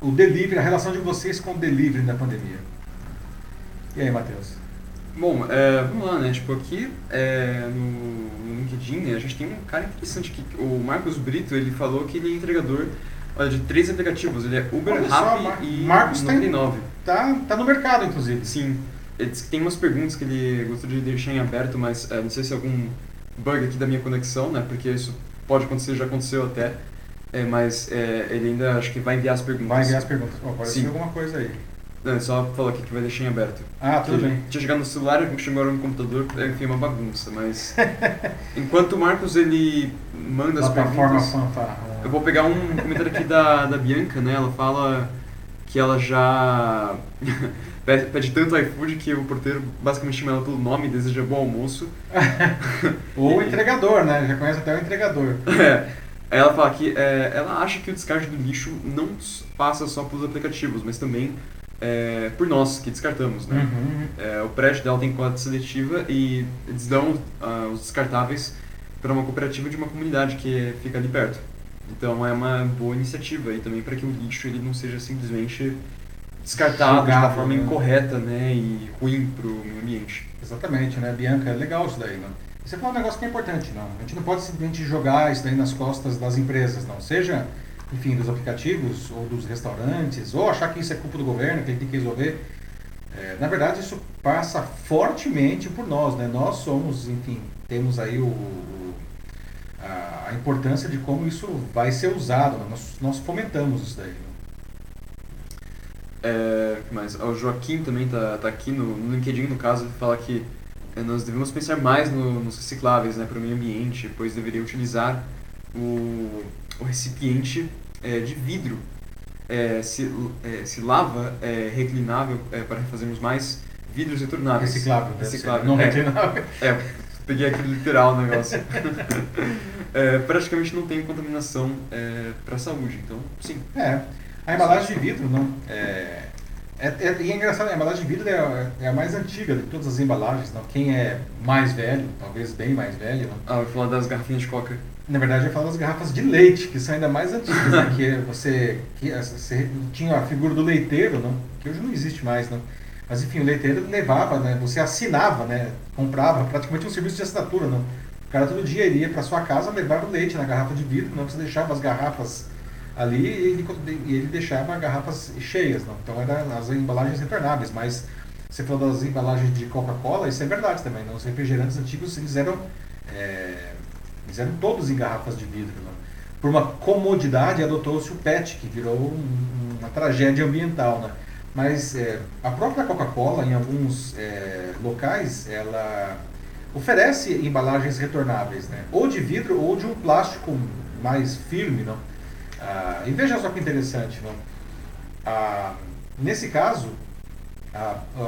o delivery, a relação de vocês com o delivery na pandemia? E aí, Matheus?
Bom, é, vamos lá, né? Tipo, aqui é, no, no, LinkedIn, né, a gente tem um cara interessante que o Marcos Brito, ele falou que ele é entregador olha, de três aplicativos. Ele é Uber, Rappi e
Marcos 99. Tá, tá no mercado, inclusive.
Sim. Ele disse que tem umas perguntas que ele gostaria de deixar em aberto, mas é, não sei se é algum bug aqui da minha conexão, né? Porque isso pode acontecer, já aconteceu até. É, mas é, ele ainda acho que vai enviar as perguntas.
Vai enviar as perguntas. Oh, pode ser alguma coisa aí.
Não, só falar aqui que vai deixar em aberto.
Ah, tudo bem.
Tinha chegado no celular, chegou agora no computador, é, enfim, é uma bagunça, mas... *laughs* enquanto o Marcos, ele manda as
Plataforma
perguntas...
fanfarra.
Eu vou pegar um comentário aqui da, da Bianca, né? Ela fala que ela já *laughs* pede, pede tanto iFood que o porteiro basicamente chama ela pelo nome e deseja bom almoço. *laughs*
Ou o entregador, né? Já conhece até o entregador.
É. Aí ela fala que é, ela acha que o descarte do lixo não passa só pelos aplicativos, mas também é, por nós que descartamos, né?
Uhum.
É, o prédio dela tem coleta seletiva e eles dão ah, os descartáveis para uma cooperativa de uma comunidade que fica ali perto. Então é uma boa iniciativa e também para que o lixo ele não seja simplesmente descartado de uma
Jogado,
forma
né?
incorreta né, e ruim para o meio ambiente.
Exatamente, né, Bianca? É legal isso daí, né? Você falou um negócio que é importante, não. A gente não pode simplesmente jogar isso daí nas costas das empresas, não. Seja, enfim, dos aplicativos ou dos restaurantes, ou achar que isso é culpa do governo, que ele tem que resolver. É, na verdade, isso passa fortemente por nós, né? Nós somos, enfim, temos aí o, a, a importância de como isso vai ser usado. né? Nós, nós fomentamos isso daí. né?
É, que mais? O Joaquim também tá, tá aqui no, no LinkedIn, no caso, ele fala que é, nós devemos pensar mais no- nos recicláveis né, para o meio ambiente, pois deveria utilizar o, o recipiente é, de vidro. É, se, é, se lava é, reclinável é, para fazermos mais vidros retornáveis.
Reciclável,
Reciclável.
não
é,
reclinável.
é, peguei aquele literal o negócio. *laughs* Praticamente não tem contaminação para a saúde, então sim.
É. A embalagem de vidro, não. É, é, é, e é engraçado, a embalagem de vidro é, a- é a mais antiga de todas as embalagens, não. Quem é mais velho, talvez bem mais velho, não.
Ah, eu vou falar das garrafinhas de coca.
Na verdade, eu falo das garrafas de leite, que são ainda mais antigas, né? que você, que você tinha a figura do leiteiro, não? Que hoje não existe mais, não. Mas enfim, o leiteiro levava, né? Você assinava, né? Comprava, praticamente um serviço de assinatura, não. O cara todo dia iria para sua casa levar o leite na garrafa de vidro, não. Você deixava as garrafas ali e ele, e ele deixava garrafas cheias, não. Então eram as embalagens retornáveis, mas você falou das embalagens de Coca-Cola, isso é verdade também, não. Os refrigerantes antigos eles eram é, eles eram todos em garrafas de vidro. Né? Por uma comodidade, adotou-se o PET, que virou um- uma tragédia ambiental. Né? Mas é, a própria Coca-Cola, em alguns é, locais, ela oferece embalagens retornáveis, né? ou de vidro ou de um plástico mais firme. Não? Ah, e veja só que interessante. Não? Ah, nesse caso,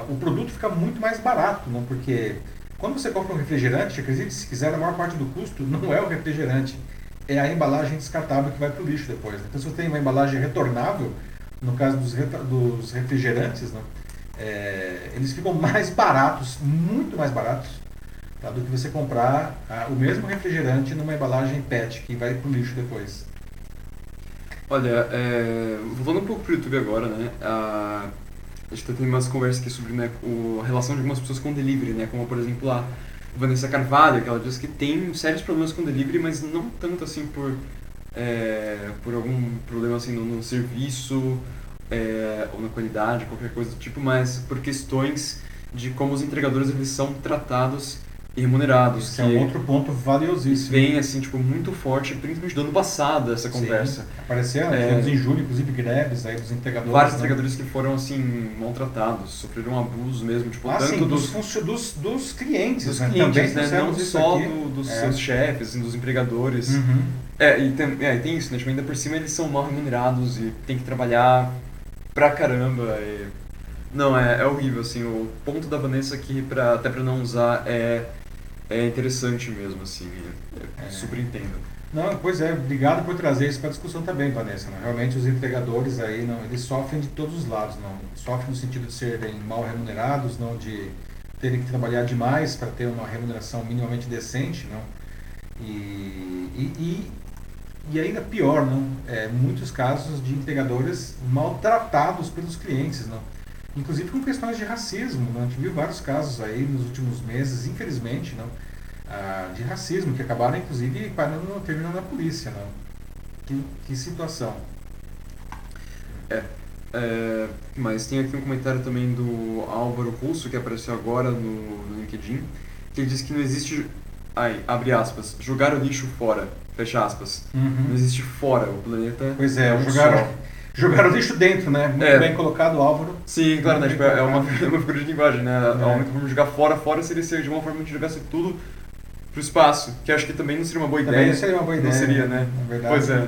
o produto fica muito mais barato, não? porque quando você compra um refrigerante, acredite se quiser, a maior parte do custo não é o refrigerante, é a embalagem descartável que vai para o lixo depois. Então, se você tem uma embalagem retornável, no caso dos, dos refrigerantes, não? É, eles ficam mais baratos, muito mais baratos, tá? do que você comprar o mesmo refrigerante numa embalagem PET que vai para o lixo depois.
Olha, é, voltando um pouco pro YouTube agora, né? A, a gente tá tendo umas conversas aqui sobre né, o, a relação de algumas pessoas com delivery, né? Como, por exemplo, a Vanessa Carvalho, que ela diz que tem sérios problemas com delivery, mas não tanto assim por, é, por algum problema assim no, no serviço é, ou na qualidade, qualquer coisa do tipo, mas por questões de como os entregadores eles são tratados e remunerados.
Esse é um outro ponto valiosíssimo.
vem assim, tipo, muito forte, principalmente do ano passado, essa conversa.
Sim, apareceram,
É.
em julho, inclusive, greves aí dos entregadores.
Vários
né?
entregadores que foram assim maltratados, sofreram abuso mesmo, tipo,
Ah,
tanto
sim, dos,
dos,
dos, dos clientes,
dos
né?
clientes,
Também
né? Não só do- dos
É.
seus chefes, assim, dos empregadores.
Uhum.
É, e tem, é, e tem isso, né? Tipo, ainda por cima eles são mal remunerados e tem que trabalhar pra caramba. e- Não, é, é horrível, assim, o ponto da Vanessa aqui, pra, até pra não usar, é, é interessante mesmo, assim, é,
É.
super entendo.
Não, pois é, obrigado por trazer isso para a discussão também, Vanessa. né? Realmente os entregadores aí, não, eles sofrem de todos os lados, não. Sofrem no sentido de serem mal remunerados, não de terem que trabalhar demais para ter uma remuneração minimamente decente, não. E, e, e, e ainda pior, não. É, muitos casos de entregadores maltratados pelos clientes, não. Inclusive com questões de racismo, não. A gente viu vários casos aí nos últimos meses, infelizmente, não ah, de racismo, que acabaram inclusive parando, terminando na polícia. Não? Que, que situação.
É, mas tem aqui um comentário também do Álvaro Russo, que apareceu agora no, no LinkedIn, que ele diz que não existe, ai, abre aspas, jogar o lixo fora, fecha aspas. Não existe fora, o planeta
Pois é,
um
jogaram,
só. *laughs*
Jogaram lixo dentro, né? Muito
É.
bem colocado, Álvaro.
Sim, claro, né? Tipo, é uma, é *laughs* uma figura de linguagem, né?
É.
A única forma de jogar fora, fora seria ser de uma forma de jogasse tudo pro espaço, que acho que também não seria uma boa
Também
ideia.
não seria uma boa
Não
ideia.
seria, né?
Na verdade.
Pois é.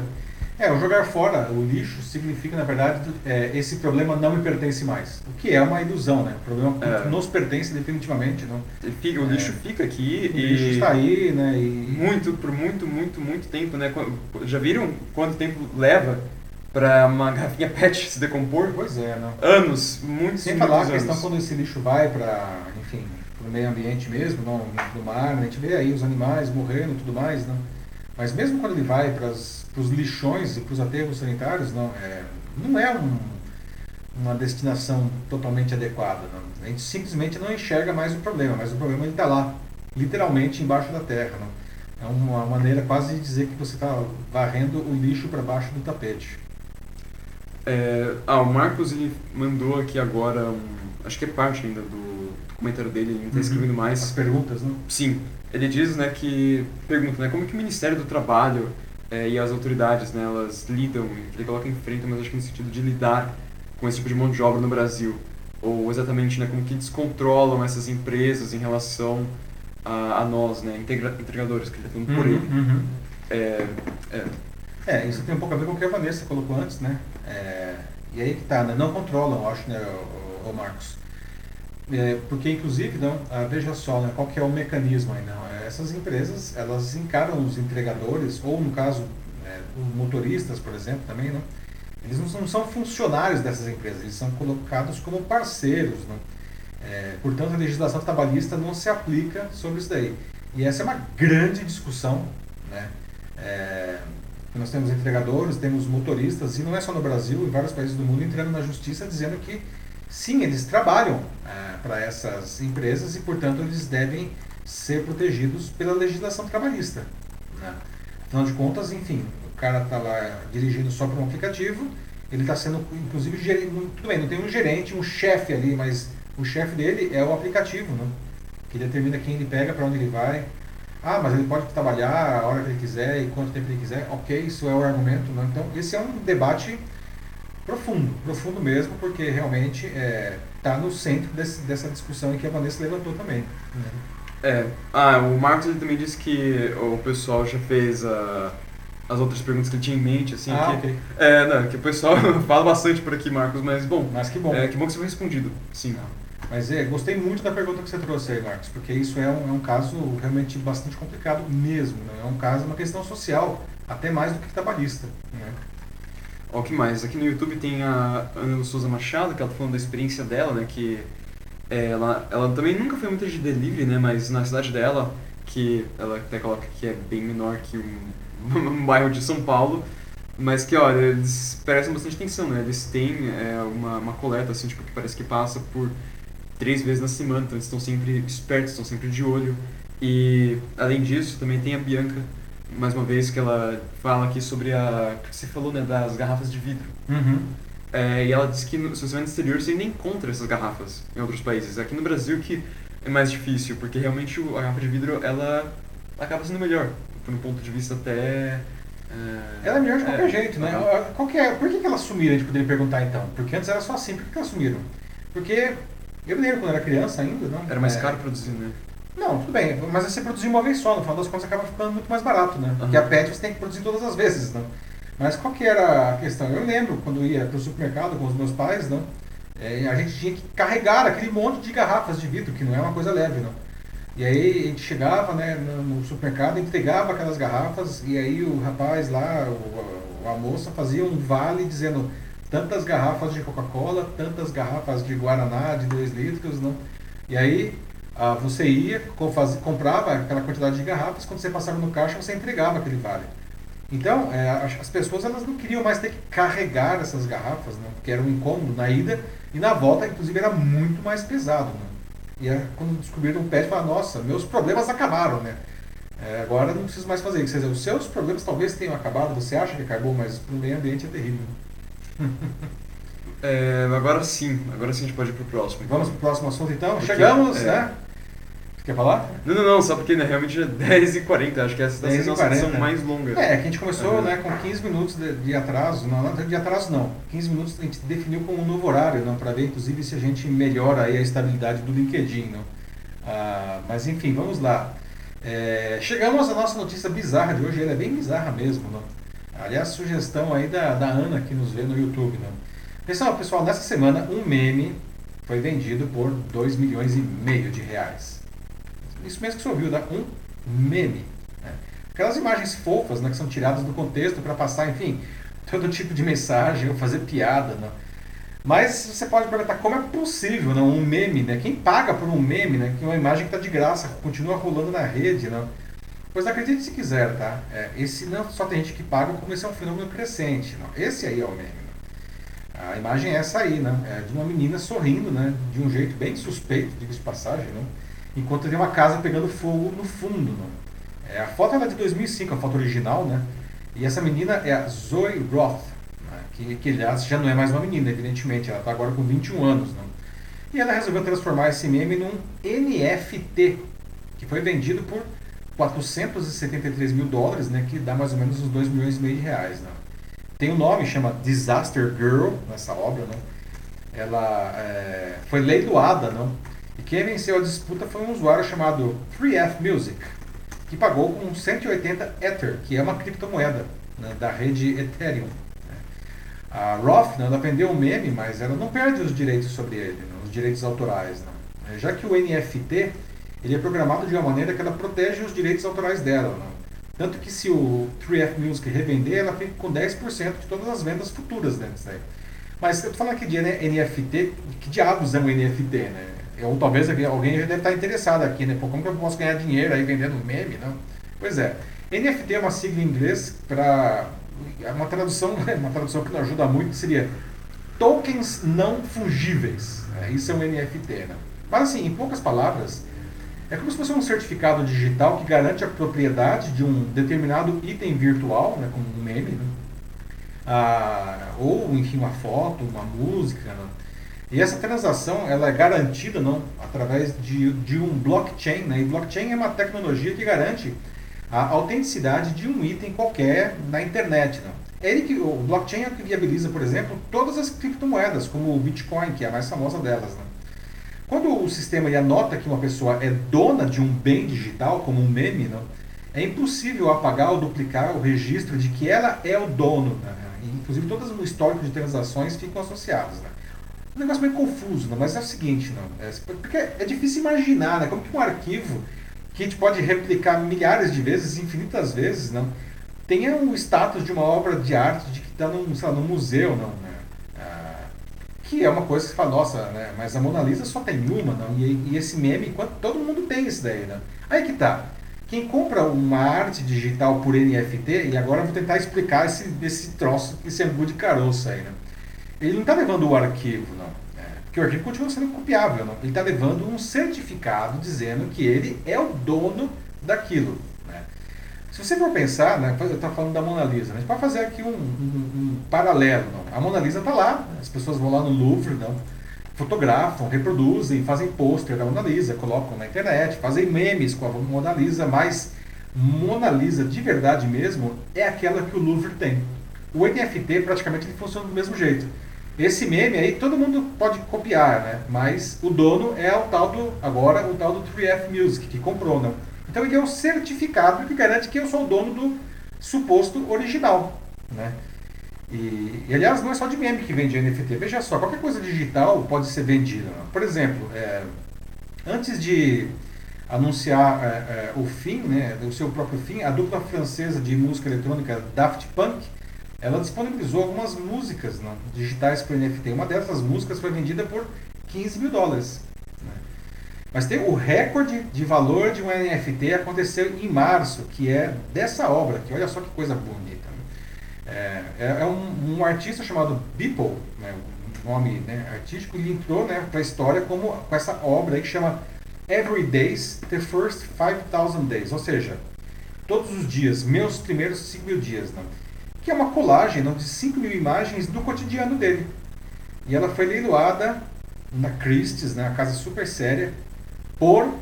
É, o jogar fora o lixo significa, na verdade, é, esse problema não me pertence mais. O que é uma ilusão, né? O problema
É.
nos pertence definitivamente, não?
Fica- o
É.
lixo fica aqui
O
e...
lixo está aí, né? E...
Muito, por muito, muito, muito tempo, né? Já viram quanto tempo leva pra uma garrafinha *laughs* PET se decompor?
Pois é, não.
Anos, muitos,
Sem
muitos
falar a
anos.
questão quando esse lixo vai para, enfim, para o meio ambiente mesmo, não, do mar, né? a gente vê aí os animais morrendo e tudo mais, não. Mas mesmo quando ele vai para os lixões e para os aterros sanitários, não é, não é um- uma destinação totalmente adequada. Não. A gente simplesmente não enxerga mais o problema, mas o problema está lá, literalmente embaixo da terra. Não. É uma maneira quase de dizer que você está varrendo o lixo para baixo do tapete.
É, ah, o Marcos ele mandou aqui agora um, acho que é parte ainda do, comentário dele, ele não está
Uhum.
escrevendo
As
mais.
perguntas, não?
Sim, ele diz, né, que pergunta, né, como que o Ministério do Trabalho é, e as autoridades, né, elas lidam, ele coloca enfrentam, mas acho que no sentido de lidar com esse tipo de mão de obra no Brasil, ou exatamente, né, como que descontrolam essas empresas em relação a, a nós, né, integra- entregadores, que ele está falando por ele.
uhum.
É, é,
É, isso tem um pouco a ver com o que a Vanessa colocou antes, né? É, e aí que tá, né? Não controlam, acho, né, o, Marcos? É, porque, inclusive, não, ah, veja só, né, qual que é o mecanismo aí, não? É, Essas empresas, elas encaram os entregadores, ou no caso, é, os motoristas, por exemplo, também, não? Eles não são, não são funcionários dessas empresas, eles são colocados como parceiros, não? É, portanto, a legislação trabalhista não se aplica sobre isso daí. E essa é uma grande discussão, né? É, nós temos entregadores, temos motoristas, e não é só no Brasil, em vários países do mundo, entrando na justiça dizendo que sim, eles trabalham para essas empresas e, portanto, eles devem ser protegidos pela legislação trabalhista. Né? Afinal de contas, enfim, o cara está lá dirigindo só para um aplicativo, ele está sendo, inclusive, não- tudo bem, não tem um gerente, um chefe ali, mas o chefe dele é o aplicativo, né? que determina quem ele pega, para onde ele vai. Ah, mas ele pode trabalhar a hora que ele quiser e quanto tempo ele quiser. Ok, isso é o argumento. Né? Então, esse é um debate profundo, profundo mesmo, porque realmente está no centro desse- dessa discussão que a Vanessa levantou também.
É. Ah, o Marcos também disse que o pessoal já fez a- as outras perguntas que ele tinha em mente, assim.
ah,
que,
ok.
É, não, que o pessoal *laughs* fala bastante por aqui, Marcos, mas bom.
Mas que bom.
É, que bom que você foi respondido. Sim.
Mas é, gostei muito da pergunta que você trouxe aí, Marcos, porque isso é um, é um caso realmente bastante complicado mesmo. Né? É um caso, uma questão social, até mais do que trabalhista. Né?
O que mais? Aqui no YouTube tem a Ana Souza Machado, que ela tá falando da experiência dela, né? Que é, ela, ela também nunca foi muito de delivery, né? Mas na cidade dela, que ela até coloca que é bem menor que um, *laughs* um bairro de São Paulo, mas que, olha, eles prestam bastante atenção, né? Eles têm é, uma, uma coleta, assim, tipo, que parece que passa por três vezes na semana, então eles estão sempre espertos, estão sempre de olho. E, além disso, também tem a Bianca, mais uma vez, que ela fala aqui sobre a... que você falou, né? Das garrafas de vidro.
Uhum.
É, e ela diz que no, se você vai no exterior, você ainda encontra essas garrafas em outros países. Aqui no Brasil que é mais difícil, porque realmente a garrafa de vidro, ela acaba sendo melhor, no ponto de vista até... é,
Ela é melhor de qualquer
é,
jeito, né? Qual que é, por que, que elas sumiram? A gente poderia perguntar então. Porque antes era só assim, por que, que elas sumiram? Porque eu me lembro quando era criança ainda, não?
Era mais
É,
caro produzir, né?
Não, tudo bem, mas você produzir uma vez só, no final das contas acaba ficando muito mais barato, né? Porque
Aham.
a PET você tem que produzir todas as vezes, não? Mas qual que era a questão? Eu lembro quando eu ia para o supermercado com os meus pais, não? É, a gente tinha que carregar aquele monte de garrafas de vidro, que não é uma coisa leve, não. E aí a gente chegava né, no, no supermercado, entregava aquelas garrafas, e aí o rapaz lá, o, a moça, fazia um vale dizendo tantas garrafas de Coca-Cola, tantas garrafas de Guaraná de 2 litros, não? E aí ah, você ia, comprava aquela quantidade de garrafas, quando você passava no caixa, você entregava aquele vale. Então, é, as as pessoas elas não queriam mais ter que carregar essas garrafas, né? porque era um incômodo na ida e na volta, inclusive, era muito mais pesado. Né? E aí, quando descobriram o PET, falaram, nossa, meus problemas acabaram, né? É, agora não preciso mais fazer isso. Quer dizer, os seus problemas talvez tenham acabado, você acha que acabou, mas para o meio ambiente é terrível. *laughs*
É, agora sim, agora sim a gente pode ir pro próximo.
Vamos para o próximo assunto então?
Porque,
Chegamos,
é.
né? Quer falar?
Não, não, não, só porque né, realmente é 10h40, acho que essa está sendo a sessão mais longa.
É, que a gente começou uhum. né, com 15 minutos de, de, atraso, não, não de atraso não, 15 minutos a gente definiu como um novo horário, não, para ver inclusive se a gente melhora aí a estabilidade do LinkedIn. Não? Ah, mas enfim, vamos lá. É, chegamos à nossa notícia bizarra de hoje, ela é bem bizarra mesmo. Não? Aliás, sugestão aí da, da Ana que nos vê no YouTube. Não? Pessoal, pessoal, nessa semana um meme foi vendido por 2 milhões e meio de reais isso mesmo que você ouviu, né? um meme. Né? Aquelas imagens fofas né, que são tiradas do contexto para passar, enfim, todo tipo de mensagem ou fazer piada. Né? Mas você pode perguntar como é possível né, um meme, né? Quem paga por um meme, né? Que é uma imagem que está de graça, continua rolando na rede, né? Pois acredite se quiser, tá? É, esse não só tem gente que paga, como esse é um fenômeno crescente. Não? Esse aí é o meme. Né? A imagem é essa aí, né? É de uma menina sorrindo, né? De um jeito bem suspeito, diga-se de passagem, né? enquanto tem uma casa pegando fogo no fundo. Né? É, a foto é de 2005, a foto original, né? E essa menina é a Zoe Roth, né? que, que aliás já não é mais uma menina, evidentemente, ela está agora com 21 anos. Né? E ela resolveu transformar esse meme num NFT, que foi vendido por 473 mil dólares, né? que dá mais ou menos uns 2 milhões e meio de reais. Né? Tem um nome, chama Disaster Girl, nessa obra. Né? Ela é, foi leiloada, não? E quem venceu a disputa foi um usuário chamado 3F Music, que pagou com 180 Ether, que é uma criptomoeda né, da rede Ethereum. Né. A Roth né, ela vendeu o meme, mas ela não perde os direitos sobre ele, né, os direitos autorais. Né. Já que o NFT ele é programado de uma maneira que ela protege os direitos autorais dela. Né. Tanto que se o 3F Music revender, ela fica com 10% de todas as vendas futuras dentro disso Mas eu estou falando aqui de NFT, que diabos é um NFT, né? Ou talvez alguém já deve estar interessado aqui, né? Pô, como que eu posso ganhar dinheiro aí vendendo meme, não? Pois é. NFT é uma sigla em inglês para é uma tradução, *laughs* uma tradução que não ajuda muito seria tokens não fungíveis. Né? Isso é um NFT, né? Mas assim, em poucas palavras, é como se fosse um certificado digital que garante a propriedade de um determinado item virtual, né, como um meme, né? ah, ou enfim uma foto, uma música, né? E essa transação ela é garantida não através de, de um blockchain. Né? E blockchain é uma tecnologia que garante a autenticidade de um item qualquer na internet. Não? É ele que, o blockchain é o que viabiliza, por exemplo, todas as criptomoedas, como o Bitcoin, que é a mais famosa delas. Não? Quando o sistema anota que uma pessoa é dona de um bem digital, como um meme, não? é impossível apagar ou duplicar o registro de que ela é o dono. Né? Inclusive, todos os históricos de transações ficam associados. Né? um negócio meio confuso, né? mas é o seguinte, não, é, porque é difícil imaginar, né? Como que um arquivo que a gente pode replicar milhares de vezes, infinitas vezes, não, tenha o status de uma obra de arte de que está num, num museu, não, né? Ah, que é uma coisa que você fala, nossa, né? Mas a Mona Lisa só tem uma, não? E, e esse meme, todo mundo tem isso daí, né? Aí que tá. Quem compra uma arte digital por NFT, e agora eu vou tentar explicar esse, esse troço, esse angu de caroço aí, né? ele não está levando o arquivo, não. É, porque o arquivo continua sendo copiável, não. Ele está levando um certificado dizendo que ele é o dono daquilo. Se você for pensar, né, eu estava falando da Mona Lisa, a gente pode fazer aqui um, um, um paralelo. Não. A Mona Lisa está lá, as pessoas vão lá no Louvre, não, fotografam, reproduzem, fazem pôster da Mona Lisa, colocam na internet, fazem memes com a Mona Lisa, mas Mona Lisa de verdade mesmo é aquela que o Louvre tem. O NFT praticamente ele funciona do mesmo jeito. Esse meme aí todo mundo pode copiar, né? Mas o dono é o tal do, agora, o tal do 3F Music, que comprou, né? Então ele é um certificado que garante que eu sou o dono do suposto original, né? E, e, aliás, não é só de meme que vende NFT. Veja só, qualquer coisa digital pode ser vendida. Por exemplo, é, antes de anunciar é, é, o fim, né, o seu próprio fim, a dupla francesa de música eletrônica Daft Punk ela disponibilizou algumas músicas né, digitais para NFT. Uma dessas músicas foi vendida por 15 mil dólares. Né? Mas tem o recorde de valor de um NFT aconteceu em março, que é dessa obra, que olha só que coisa bonita. Né? É, é, é um, um, artista chamado Beeple, né, um nome né, artístico, ele entrou né, para a história como, com essa obra aí que chama Every Days, The First 5,000 Days, ou seja, todos os dias, meus primeiros 5 mil dias. Né? que é uma colagem não, de 5 mil imagens do cotidiano dele. E ela foi leiloada na Christie's, né, uma casa super séria, por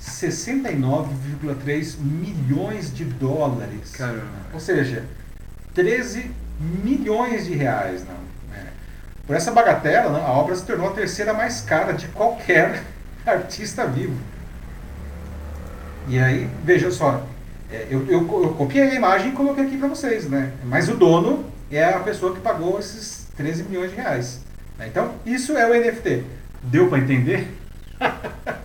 69,3 milhões de dólares.
Caramba.
Ou seja, 13 milhões de reais. Não. É. Por essa bagatela, não, a obra se tornou a terceira mais cara de qualquer *laughs* artista vivo. E aí, veja só, é, eu, eu, eu, copiei a imagem e coloquei aqui para vocês, né? Mas o dono é a pessoa que pagou esses 13 milhões de reais. Né? Então, isso é o NFT. Deu para entender? *laughs*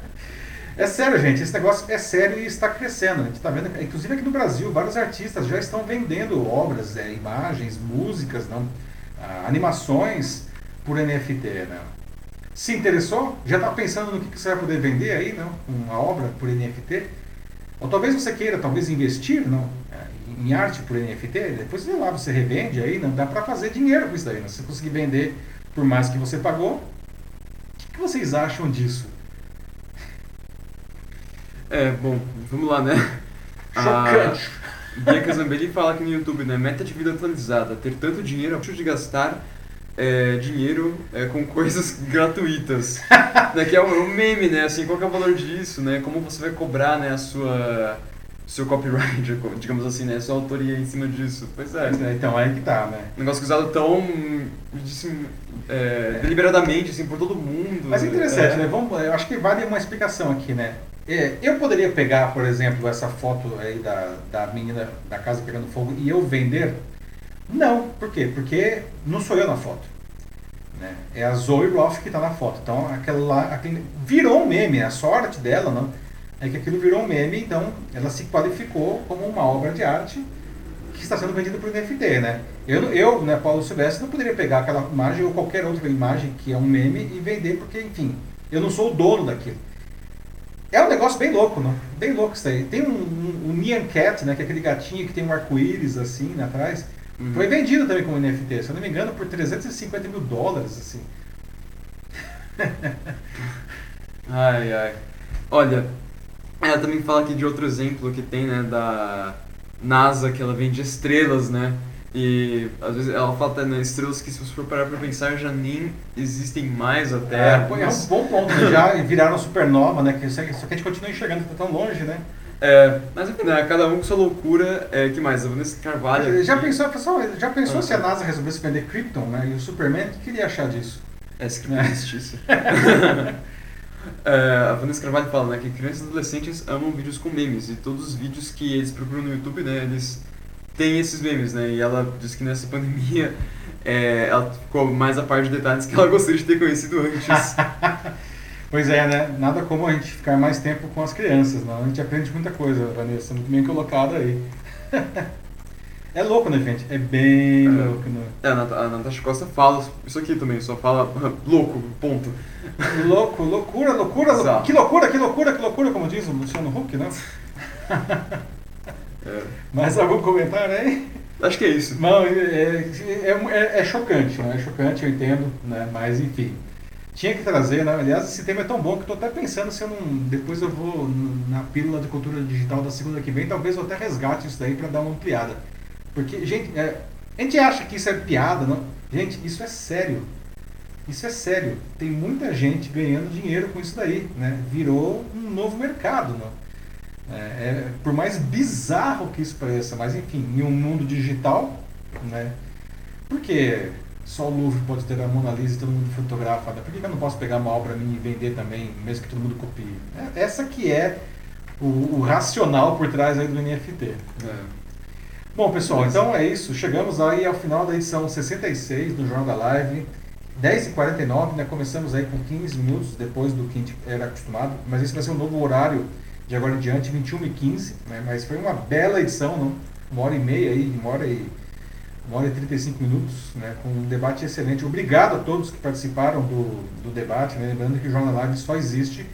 é sério, gente. Esse negócio é sério e está crescendo. A gente está vendo, inclusive aqui no Brasil, vários artistas já estão vendendo obras, é, imagens, músicas, não, ah, animações por NFT. Né? Se interessou? Já está pensando no que, que você vai poder vender aí, não? Uma obra por NFT? Ou talvez você queira talvez investir não, é, em arte por NFT, depois sei lá, você revende aí, não dá para fazer dinheiro com isso daí. Não? Se você conseguir vender por mais que você pagou, o que, que vocês acham disso?
É, bom, vamos lá, né?
Chocante.
A Bianca Zambelli fala aqui no YouTube, né? Meta de vida atualizada, ter tanto dinheiro a de gastar é, dinheiro é, com coisas *laughs* gratuitas. né, que é um, um, meme, né? Assim, qual é o valor disso, né? Como você vai cobrar né, a sua seu copyright, *laughs* digamos assim, né? Sua autoria em cima disso. Pois é.
é então, aí que tá, né?
Um negócio usado tão assim, é, deliberadamente, assim, por todo mundo.
Mas é interessante, é. né? Vamos, eu acho que vale uma explicação aqui, né? É, eu poderia pegar, por exemplo, essa foto aí da, da menina da casa pegando fogo e eu vender não, por quê? Porque não sou eu na foto. Né? É a Zoe Roth que está na foto. Então, aquela lá, aquele, virou um meme. A sorte dela não, é que aquilo virou um meme, então ela se qualificou como uma obra de arte que está sendo vendida por NFT. Né? Eu, eu né, Paulo Silvestre, não poderia pegar aquela imagem ou qualquer outra imagem que é um meme e vender, porque, enfim, eu não sou o dono daquilo. É um negócio bem louco, não? Bem louco isso aí. Tem um, um, um Nyan Cat, né, que é aquele gatinho que tem um arco-íris assim né, atrás. Uhum. Foi vendido também como NFT, se eu não me engano, por 350 mil dólares, assim.
ai, ai. Olha, ela também fala aqui de outro exemplo que tem, né, da NASA, que ela vende estrelas, né? E às vezes ela fala até né, estrelas que se você for parar pra pensar já nem existem mais até.
É, é um bom ponto, né? já viraram supernova, né? Só que a gente continua enxergando que tá tão longe, né?
É, mas enfim, né, cada um com sua loucura. É, que mais? A Vanessa Carvalho.
Já pensou, pessoal, já pensou ah, se a NASA resolvesse vender Krypton, né? E o Superman, o que queria achar disso?
É, se Krypton existisse. É, a Vanessa Carvalho fala né, que crianças e adolescentes amam vídeos com memes. E todos os vídeos que eles procuram no YouTube, né, eles têm esses memes, né? E ela diz que nessa pandemia é, ela ficou mais a par de detalhes que ela *laughs* gostaria de ter conhecido antes. *laughs*
Pois é, né? Nada como a gente ficar mais tempo com as crianças, não? A gente aprende muita coisa, Vanessa, muito bem colocado aí. *laughs* é louco, né, gente? É bem é. louco, né?
É, a Natasha Costa fala isso aqui também, só fala *laughs* louco, ponto.
Louco, loucura, loucura, loucura. Que loucura, que loucura, que loucura, como diz o Luciano Huck, né? *laughs* é. Mais algum comentário aí?
Acho que é isso.
Não, é, é, é, é chocante, né? É chocante, eu entendo, né? Mas enfim tinha que trazer, né? aliás, esse tema é tão bom que estou até pensando se eu não. Depois eu vou na pílula de cultura digital da segunda que vem, talvez eu até resgate isso daí para dar uma ampliada. Porque, gente, é, a gente acha que isso é piada, não? Gente, isso é sério. Isso é sério. Tem muita gente ganhando dinheiro com isso daí, né? Virou um novo mercado, não? É, é, por mais bizarro que isso pareça, mas enfim, em um mundo digital, né? Porque só o Louvre pode ter a Mona Lisa e todo mundo fotografa. Por que eu não posso pegar uma obra minha e vender também, mesmo que todo mundo copie? É, essa que é o, o, racional por trás aí do NFT. É. Bom, pessoal, então é isso. Chegamos aí ao final da edição 66 do Jornal da Live. 10h49, né? Começamos aí com 15 minutos depois do que a gente era acostumado. Mas esse vai ser um novo horário de agora em diante, 21h15. Né? Mas foi uma bela edição, não? Uma hora e meia aí, uma hora e uma hora e 35 minutos, né, com um debate excelente. Obrigado a todos que participaram do, do debate. Né, lembrando que o Jornal Live só existe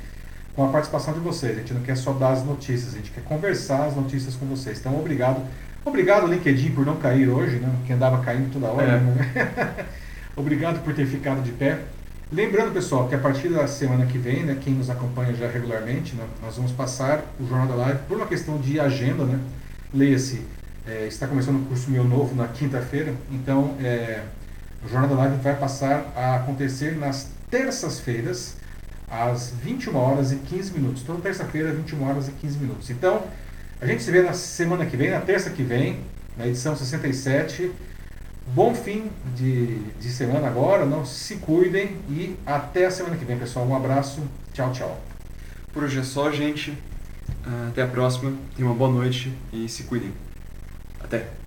com a participação de vocês. A gente não quer só dar as notícias, a gente quer conversar as notícias com vocês. Então, obrigado. Obrigado, LinkedIn, por não cair hoje, né, que andava caindo toda hora. É. Né? *laughs* obrigado por ter ficado de pé. Lembrando, pessoal, que a partir da semana que vem, né, quem nos acompanha já regularmente, né, nós vamos passar o Jornal da Live por uma questão de agenda, né? Leia-se é, está começando um curso meu novo na quinta-feira, então é, o Jornal da Live vai passar a acontecer nas terças-feiras, às 21 horas e 15 minutos. Toda terça-feira, 21 horas e 15 minutos. Então, a gente se vê na semana que vem, na terça que vem, na edição 67. Bom fim de, de semana agora, não se cuidem e até a semana que vem, pessoal. Um abraço, tchau, tchau.
Por hoje é só, gente. Até a próxima. Tenham uma boa noite e se cuidem. Até.